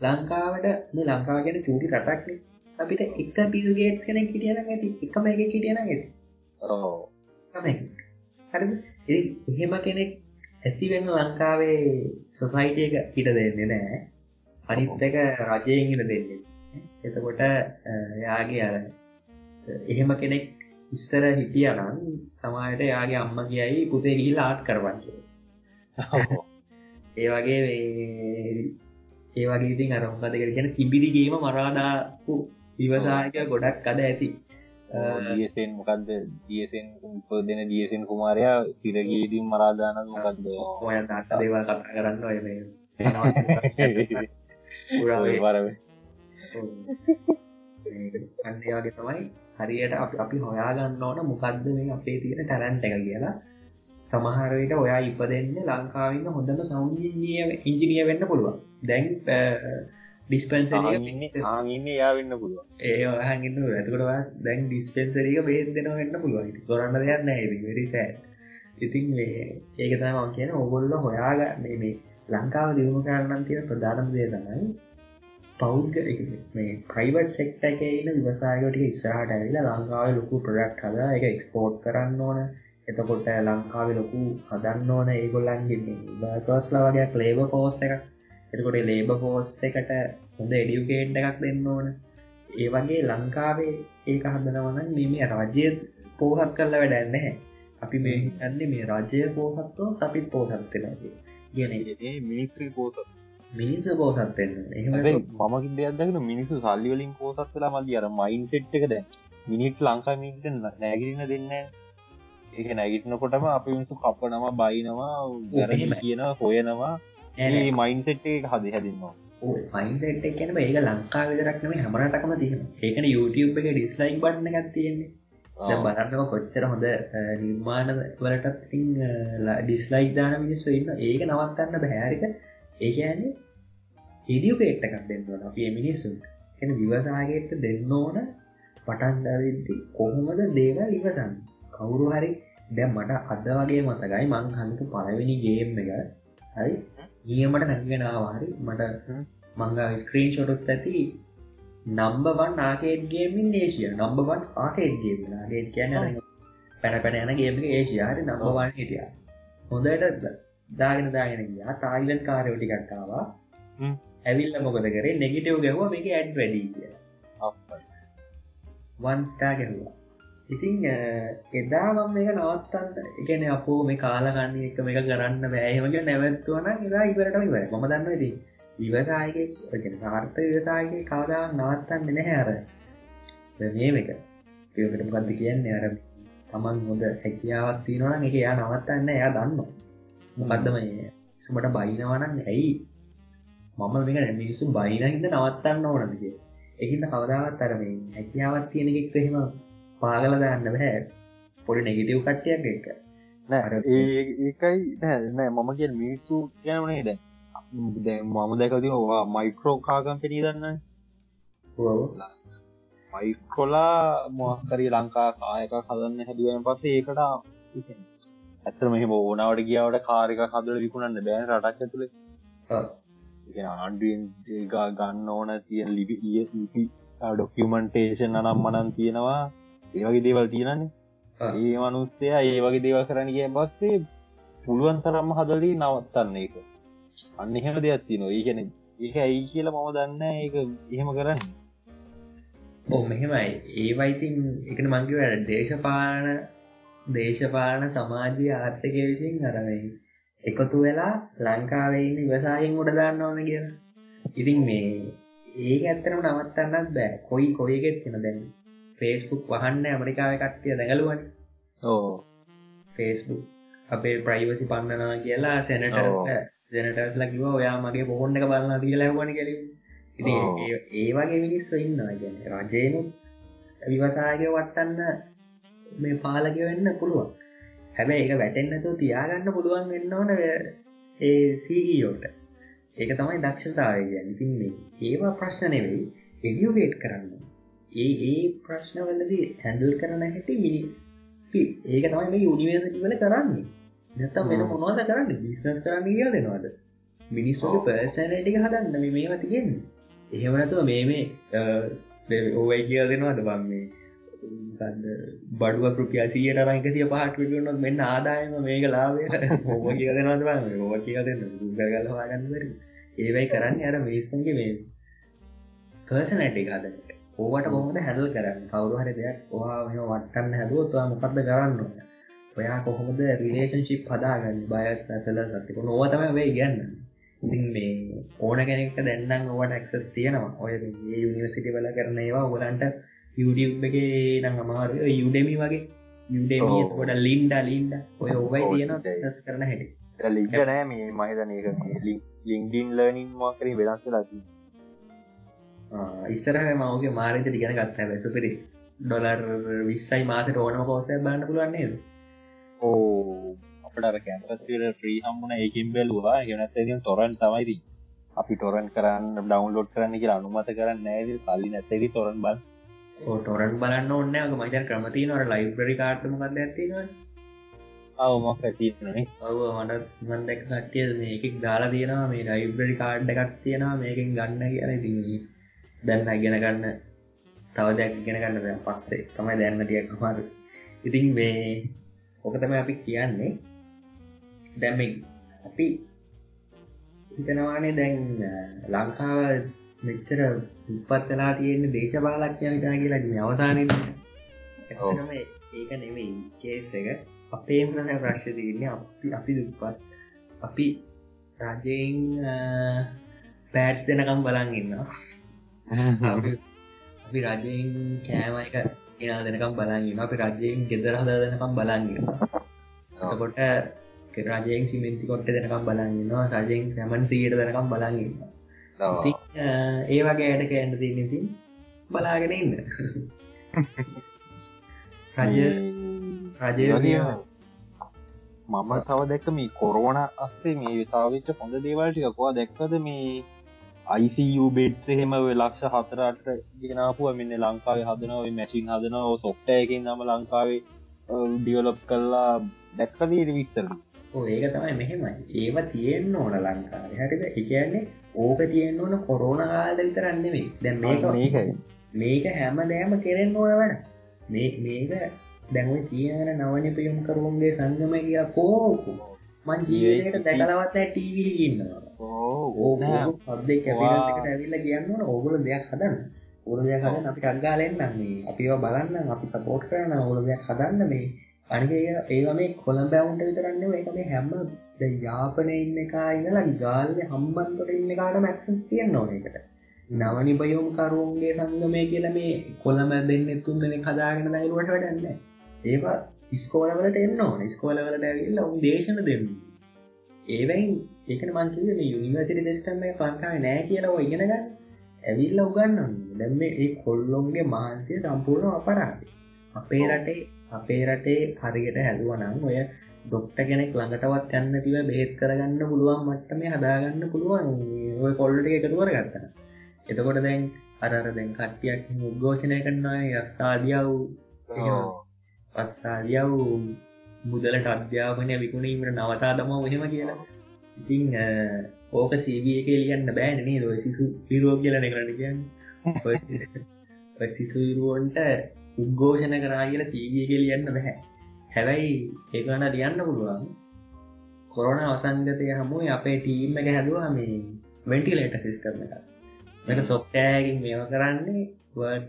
ලංකාවට ලංකාගෙන චූටි රටක්න අපිට එක පිල්ගේටස් කෙන කිටියන ඇති එකම එක කිටියන ඇති. හරි එහෙම කෙනෙක් ඇතිවෙන්න ලංකාවේ සොසයිටියක හිට දෙන්නේ නෑ අනිත් එක රජයෙන් හිට දෙන්නේ එතකොට යාගේ අර එහෙම කෙනෙක් ඉස්තර හිටියනම් සමායට යාගේ අම්ම කියයි පුතේ ගිහිල් ආට් කරවන්න ඒ වගේ ඒ වගේ ඉතින් අරම්කද කරගෙන තිබිදිගේම මරාදාපු විවසායක ගොඩක් අද ඇති. දියසෙන් මොකක්ද දියසෙන් උපදෙන දියසෙන් කුමාරයා තිරගේදී මරාදාන මොකක්ද ඔය අට දේවල් කතා කරන්න ඔය බරව අන්දයාගේ තමයි හරියට අපි හොයාගන්න ඕන මොකක්ද මේ අපේ තියෙන ටැලන්ට එක කියලා සමහරයට ඔයා ඉප දෙන්න ලංකාවන්න හොඳම සෞන්ජිනිය ඉංජිනිය වෙන්න පුළුවන්. දැන් ඩිස්පන්ස ඉන්න යාවෙන්න පුළුව ඒ හගන්න ඇතුකට දැන් ඩිස්පෙන්සරික බේද දෙෙන වෙන්න පුළුවන්. කොරන්න දෙයන්න වෙරිසෑ ඉතින් ඒක තමන් කියන ඔගොල්ල හොයාගන්න මේ ලංකාව දියුණු කරන්නම් තියෙන ප්‍රධානම දේ තමයි පෞද්ග මේ ප්‍රයිවට් සෙක්ට එක ඉන්න විවසායකටික ඉස්සරහට ඇවිලා ලංකාව ලොකු ප්‍රඩක්් හද එක එක්ස්පෝර්ට් කරන්න ඕන එතකොට ලංකාව ලොකු හදන්න ඕන ඒගොල්ලන්ගේ බර්කස්ලා වගේ ලේබ පෝස් එක එතකොට ලේබ පෝස් එකට හොඳ එඩියුකේට් එකක් දෙන්න ඕන. ඒ වගේ ලංකාවේ ඒක හදනවන මේ රජය පෝහත් කරලා වැඩන්න හැ අපි මේ අන්නේ මේ රජය පෝහත්ව අපිත් පෝහත්වෙනගේ කියන මිනිස්ත්‍රී පෝසත්. මිනිස පෝසත් එහම මමකින් දෙයක්දගෙන මිනිසු සල්ලිවලින් පෝසත් වෙලා මල්ලි අර මයින් සෙට් එක දැන් මිනිත් ලංකා මිට නෑගිරන්න දෙන්න ඒක නැගිටනකොටම අපි මිනිසු කප්පනවා බයිනවා ගැරම කියන හොයනවා. ඒ මයින් සෙට් එක හද හැදන්නවා. මයින්සෙට් කියන ඒක ලංකා විදරක්නම හමරටකම තියෙන ඒකන YouTube එක ඩිස්ලයික් බන්න එකක් තියෙන්නේ. බලන්නව කොච්චර හොඳ නිර්මාණ වලටත් ඩිස්ලයික් දාන මිනිස්සු ඉන්න ඒක නවත්තන්න බැහැරික ඒකන්නේ ඉඩියුපේට් එකක් දෙන්නවන අපේ මිනිස්සුන් එන විවසාගේට දෙන්න ඕන. පටන්දදි කොහොමද දේවල් ඉවසන්න? කවුරු හරි දැ මට අද වගේ මතකයි මං හන්ක පලවෙනි ගේම් එක. හරි? නියමට නැතිගෙනවාහරි මට මංග ස්ක්‍රීන් ෂොටුත් ඇති. නම්බවන් ආකේට්ගේමින් ඒසිය නම්බවන් ආකේට්ගේම ගේ කියන පැන පැන යන ගේම ඒසියාහරි නම්බවන් හිටිය. හොඳට දාගෙන දාගෙන ගියා. තායිලන් කාරයෝටි කට්ටාවා ඇවිල්ල මොකද කරේ? නෙගිටව් ගැහුව. මේක ඇඩ් වැඩි කිය වන්ස්ටා ගැහවා ඉතින් එදා මම මේක නවත්තන්න එකන අපෝ මේ කාලගන්න එක මේක කරන්න බෑහමක නැවත්තුවන එදා ඉවරටම ඉවර ම දන්න දී විවසායක සාර්ථ විවසායක කාදා නවත්තන්න නැහැ අර. මේ එක ඒකට මොකක්ද කියන්නේ? අර තමන් හොඳ හැකියාවත් තියෙනවන එක එයා නවත්තන්න එයා දන්න මොකක්දම සුමට බයිනවනන්න ඇයි? මම මේක මිනිස්සු බයිනහිද නවත්තන්න ඕනදක එහිද කවදාවත් අරම හැකියාවත් තියෙන එකෙක් එහෙම පාගල දන්න බෑ. පොඩි නෙගිටව් කට්ටයක් එක ඒකයි නෑ මම කිය මිනිස්සු කියනනේ දැ මම දැකති වා මයිකරෝ කාගම් පෙනී දන්න මයිකොලා මොක්කරී ලංකා කායක හදන්න හැදුවෙන් පස්සේ ඒකට ඇත්තර මෙහම ඕනාවට ගියාවට කාරික හදල විකුණන්න බෑන රටක් ඇතුළේ ආණ්ඩුවෙන් ගන්න ඕන තිය ලිපි ඩොකියමන්ටේෂන් අනම් මනන් තියෙනවා ඒවගේ දේවල් තියෙනන්නේ ඒ මනුස්තය ඒ වගේ දේවල් කරන්න කිය බස්සේ පුළුවන් තරම්ම හදලී නවත්තන්න එක අන්න එහෙම දෙයක් තින ඒකන ඒක ඇයි කියල මම දන්න ඒක එහෙම කරන්න. ඕ මෙහෙමයි. ඒවයිතින් එකන මංගේ වැඩ දේශපාලන දේශපාලන සමාජය ආර්ථකය විසින් අරමයි එකතු වෙලා ලංකාවන්න ඉවසායෙන් උඩ දාන්න ඕන කියෙන ඉතින් මේ ඒක ඇත්තරම නවත්තන්නත් බෑ. කොයි කොයගෙත් කෙන දැන්න ෆේස්බුක් වහන්න ඇමරිකාව කට්ටිය දැඟලුවන්. ඕ ෆේස්බුක් අපේ ප්‍රයිවසි පන්නනා කියලා සැනට ජනටස්ල කිව ඔයා මගේ බොහොන්න එක බලන්න දී ලැවන කල ඒ වගේ මිනිස්සු ඉන්න ගැන රජයනුත් විවසායක වටන්න මේ පාලක වෙන්න පුළුවන්. හැබැ ඒක වැටෙන්න්නතු තියාගන්න පුළුවන් වෙන්න ඕන ඒ සීගීයෝට ඒක තමයි දක්ෂතාවය ගැන ඉතින්නේ ඒවා ප්‍රශ්න නෙවෙයි. එඩියුවේට් කරන්න ඒ ඒ ප්‍රශ්නවලදී හැඳල් කරන හැටි මිනි ඒක තමයි මේ යුනිවර්සිටි වල කරන්නේ. නැත්තම් වෙන මොනවද කරන්න? බිස්නස් කරන්න කියා දෙනවාද මිනිස්සුගේ පර්සනටික හදන්න මේවා තියෙන්නේ. එහෙම නැතුව මේ මේ ඕවයි කියල් දෙනවාද බං මේ? බඩුව කෘපිය සියට රංකසිය පහට විටනොත් මෙන්න ආදායම මේක ලාවේ හෝම කිය දෙනවාද බං? ඕව කිය දෙන්න ගල්ල වාගන්නවර ඒවයි කරන්න අර මිනිස්සන්ගේ මේ පර්සනටි හදනට ඕවට කොහොමද හැදල් කරන්න? කවරු හරි දෙයක් ඔහා මෙ වටන්න හැදුවත්වා මොකක්ද කරන්න? ඔයා කොහොමද රිලේෂන්ශිප් හදාගන්න? බයස් පැසල සතික නොවතම වේ ගන්න ඉතින් මේ ඕන කෙනෙක්ට දැන්නම් ඔවට ක්සස් තියෙනවා. ඔය යුනිවසිටි වල කරන ඒවා ඔගලන්ට YouTube එක නම් අමාර යුඩමි වගේ. යුඩමි ොට ලින්ඩ ලින්ඩ ඔය ඔවයි තියෙන සස් කරන හැටි. ලින්ට නෑ මේ මහිතන එක ලිින්ඩින් ලර්නින් මකරී වෙනස් ලදී ඉස්සරහ මවගේ මාරිත ටිගෙන ගත්ත. වැසුපිරි ඩොලර් විස්සයි මාසට ඕනම පෝසය බන්න පුළුවන්න්නේද ඕ අපට කැම්පස්ට ්‍රී හම්මුණ ඒකින් බැලවා. ගෙනත් තොරන් තමයිද අපි ටොරන් කරන්න ඩවන්ලෝඩ් කරන්න කිය අනුමත කරන්න නෑද කල්ලි නැතෙරි තොරන් බල් ටොරන් බලන්න. ඔන්න මචන් ක්‍රමති නට ලයිබ්‍රි කාටම කද ඇතිවා අවමක් ඇතිනේ ඔව මට මන්දැක් කටිය මේකෙක් දාලා තියෙනවා. මේ ලයිබ්‍රි කාඩ් එකක් තියෙනවා. මේකින් ගන්න කියන තින්නේ දැන්න ඉගෙන ගන්න තව දෙයක් ඉගෙන ගන්න දැ පස්සේ තමයි දැන්න ටියක් අමාරු. ඉතින් මේ ඕක තම අපි කියන්නේ. දැම්ම අපි හිතනවානේ දැන් ලංකාව මෙච්චර උපත්වෙලා තියෙන්නේ දේශපාලක්ඥ විතා කියලා. ම අවසානය ඇම ඒක නෙමෙයි කේස් එක. අපේම ප්‍රශ්්‍ය තියන්නේ. අපි අපි දුපත් අපි රජයෙන් පෑට්ස් දෙනකම් බලන් ඉන්නවා අපි රජයෙන් කෑම එක එනා දෙනකම් බලන්න අපි රජයෙන් ගෙදර හද දෙනකම් බලන්න කොට රජයෙන් සිමෙන්ති කොට්ට දෙනකම් බලන්නවා රජයෙන් සැමන් සීට දෙනකම් බලන්න ඒ වගේ ඇයට කෑන්න තින්නති බලාගෙන ඉන්න. රජ රජය මම තව දැක්ක මේ කොරෝණ අස්සේ මේ විතාවිච්ච හොඳ දේවල්ටිකකවා දැක්කද මේ අයිසිU බෙඩ්ස් එහෙම ලක්ෂ හතරට ගෙනාපුුව මෙන්න ලංකාවේ හදනව මැසින් හදනව සොෆ්ටයකින් නම ලංකාවේ ඩියවලොප් කල්ලා දැක්කදීට විස්තර ඒක තමයි මෙහෙමයි. ඒව තියෙන්න්න ඕන ලංකාව. හරිද? එකන්නේ ඕක තියෙන්න්න ඕන කොරෝණ කාල්ද විතරන්නෙමේ දැන් මේක මේක හැම දෑම කෙරෙන් ඕන වැඩ. මේ මේක දැන්ව කියන නවන පියුම් කරුන්ගේ සංගම කිය කෝකු මං ජීවයට දැකලවත් ටීවී ඉන්නවා ඕ පබ්ේ කැපිට ඇවිල්ල කියන්න ඕගොල දෙයක් හදන්න. උලදයක් හදන්න අපි අක්ගාලෙන්න්නම් මේ. අපිව බලන්න අපි සපෝට් කරන උලදයක් හදන්න මේ. අනික ඒවා මේ කොළම් බැවුන්ට විතරන්න එක මේ හැම යාපනය ඉන්න එකා ඉඳලා ගාල්ය හම්බන්තොට ඉන්න කාට මැක්සස් තියෙන් නොන එකට නවනි බයෝම් කරුන්ගේ සංගමය කියල මේ කොළම දෙන්න තුන් දෙන හදාගෙන දයිරුවට වැඩන්න ඒවා ඉස්කෝලවලට එන්න ඕන. ස්කෝලවලට ඇවිල්ල උන් දේශන දෙන්න. ඒවයින් ඒකන මංකිව මේ යුනිවර්සිටි දෙස්ටම ලංකාව නෑ කියලා ඉගෙන ගන්න. ඇවිල්ල උගන්න දැම්ම ඒ කොල්ලොන්ගේ මහන්සය සම්පූර්ණ අපරාති අපේ රටේ අපේ රටේ හරියට හැදුවනම් ඔය ඩොක්ට කෙනෙක් ළඟටවත් යන්න තිව බේත් කරගන්න පුළුවන් මට්ටම හදාගන්න පුළුවන්. ඔය කොල්ලට එකතුවර ගත්තන එතකොට දැන් අරර දැන් කට්ටියක් උද්ඝෝෂණය කරන්නවා යස්සාදියාව පස්සාදියාව මුදලට අධ්‍යාපනය විකුණීමට නවතා දම මෙහෙම කියලා ඉතිං ඕක සීවිය එක ලියන්න බෑන නේ දොයි සිසු පිරුවෝ කියලන කරන්න කියන්න. සිසු විරුවන්ට උද්ඝෝෂණ කරා කියල සීවිය එක ලියන්න බැහැ හැබැයි ඒකන ලියන්න පුළුවන්. කොරන අවසංගතය හමුව අපේ ටීම් එක හැදවා මේ වෙන්ටිලේට සිස්ටර්ම එක. මෙක සොප්ටෑගින් මේව කරන්නේ වර්ඩ්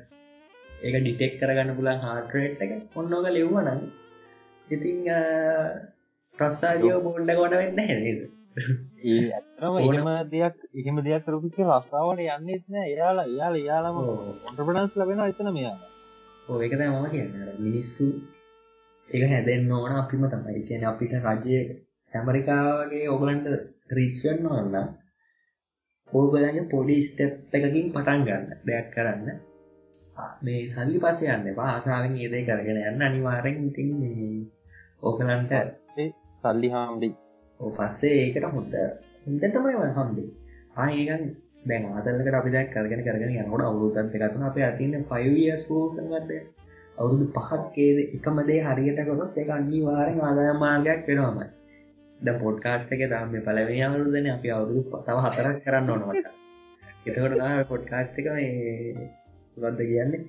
ඒක ඩිටෙක් කරගන්න පුලන් හාටරේට් එක. ඔන්නෝක ලෙව්වනන් ඉතිං ප්‍රස්සාජයෝ බෝඩ්ඩ ගොඩ වෙන්න හැනේද ඒ ඇතරම එහෙම දෙයක් එහෙම දෙයක් කරපු කියලා ලස්සාාවට යන්නෙත් නෑ. එයාලා එයාල යාලම ඔන්ට්‍රපනස් ලබෙන එතන මෙයා ඒකද මම කියන්න. මිනිස්සු ඒක හැදෙන් ඕන අපිම තමයි. කියන අපිට රජය ඇමරිකාවගේ ඔගලන්ට රීච්වන්න ඔන්න ඕගලගේ පොඩි ස්ටප් එකකින් පටන් ගන්න දෙයක් කරන්න. මේ සල්ලි පස යන්න පාසාාවෙන් ඒදේ කරගෙන යන්න. අනිවාරෙන් ඉතින් ඕකලන්ට සල්ලි හාම්ඩි ඕ පස්සේ ඒකට හොඳ හොඳටමයි හම්බේ ආඒකන් දැන් ආතල්ලකට අපි දැක් කරගෙන කරගෙන යනකොට අවුරුදත් එකතුන අප ඇතින්න පයවිය සූසන්ගත්ද අවුරුදු පහත්කේද එකමදේ හරියට කොත් එක අන්නි වාරෙන් ආදාය මාර්ගයක් වෙනවාමයි. ද පොඩ්කාස්ට එක දම පලවෙනි අවුරුදන අපි අවුරුදු තව හතරක් කරන්න ඕනවට එතකොට පොඩ්කාස්ට එක ගොද්ද කියන්නේ?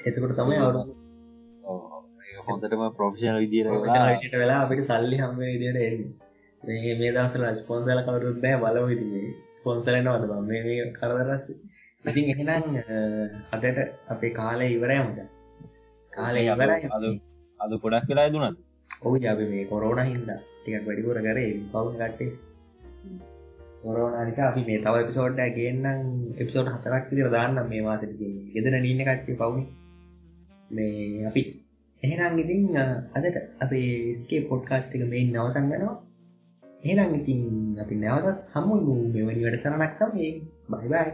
එතකොට තමයි අවුරුදු හොඳටම ප්‍රොෆෂන විදිර ට වෙලා අපිට සල්ලි හම විදියට එන්නේ. මේ දවසල ස්පොන්සල කවරුත් බෑ බලව ඉති ස්පොන්සලනවද බ මේ කරදරස් ඉතින් එහෙනම් අදට අපේ කාලය ඉවරයමට කාලය ඉවරයි. අද අද ගොඩක් වෙලා දුනත් ඔහු ජාප මේ කොරෝණ හින්ද ටිකක් වැඩිපුර කරේ. පවුන් කට්ටේ කොරෝණ නිසා අපි මේ තව එපිසෝඩ්ඩ ගේන්නම්. එපිසෝඩ් හතරක් විදිර දාන්න මේ මාසට ගෙදර නීන්න කට්ටේ පවුණ මේ අපි එහෙනම් ඉතින් අදට අපේ ස්කේ පොඩ්කාස්ටික මෙයින් නවසංගනවා එහෙනම් ඉතින් අපි නැවතත් හමුු මෙවැනි වැඩ සරනක් සමේ බයිබයි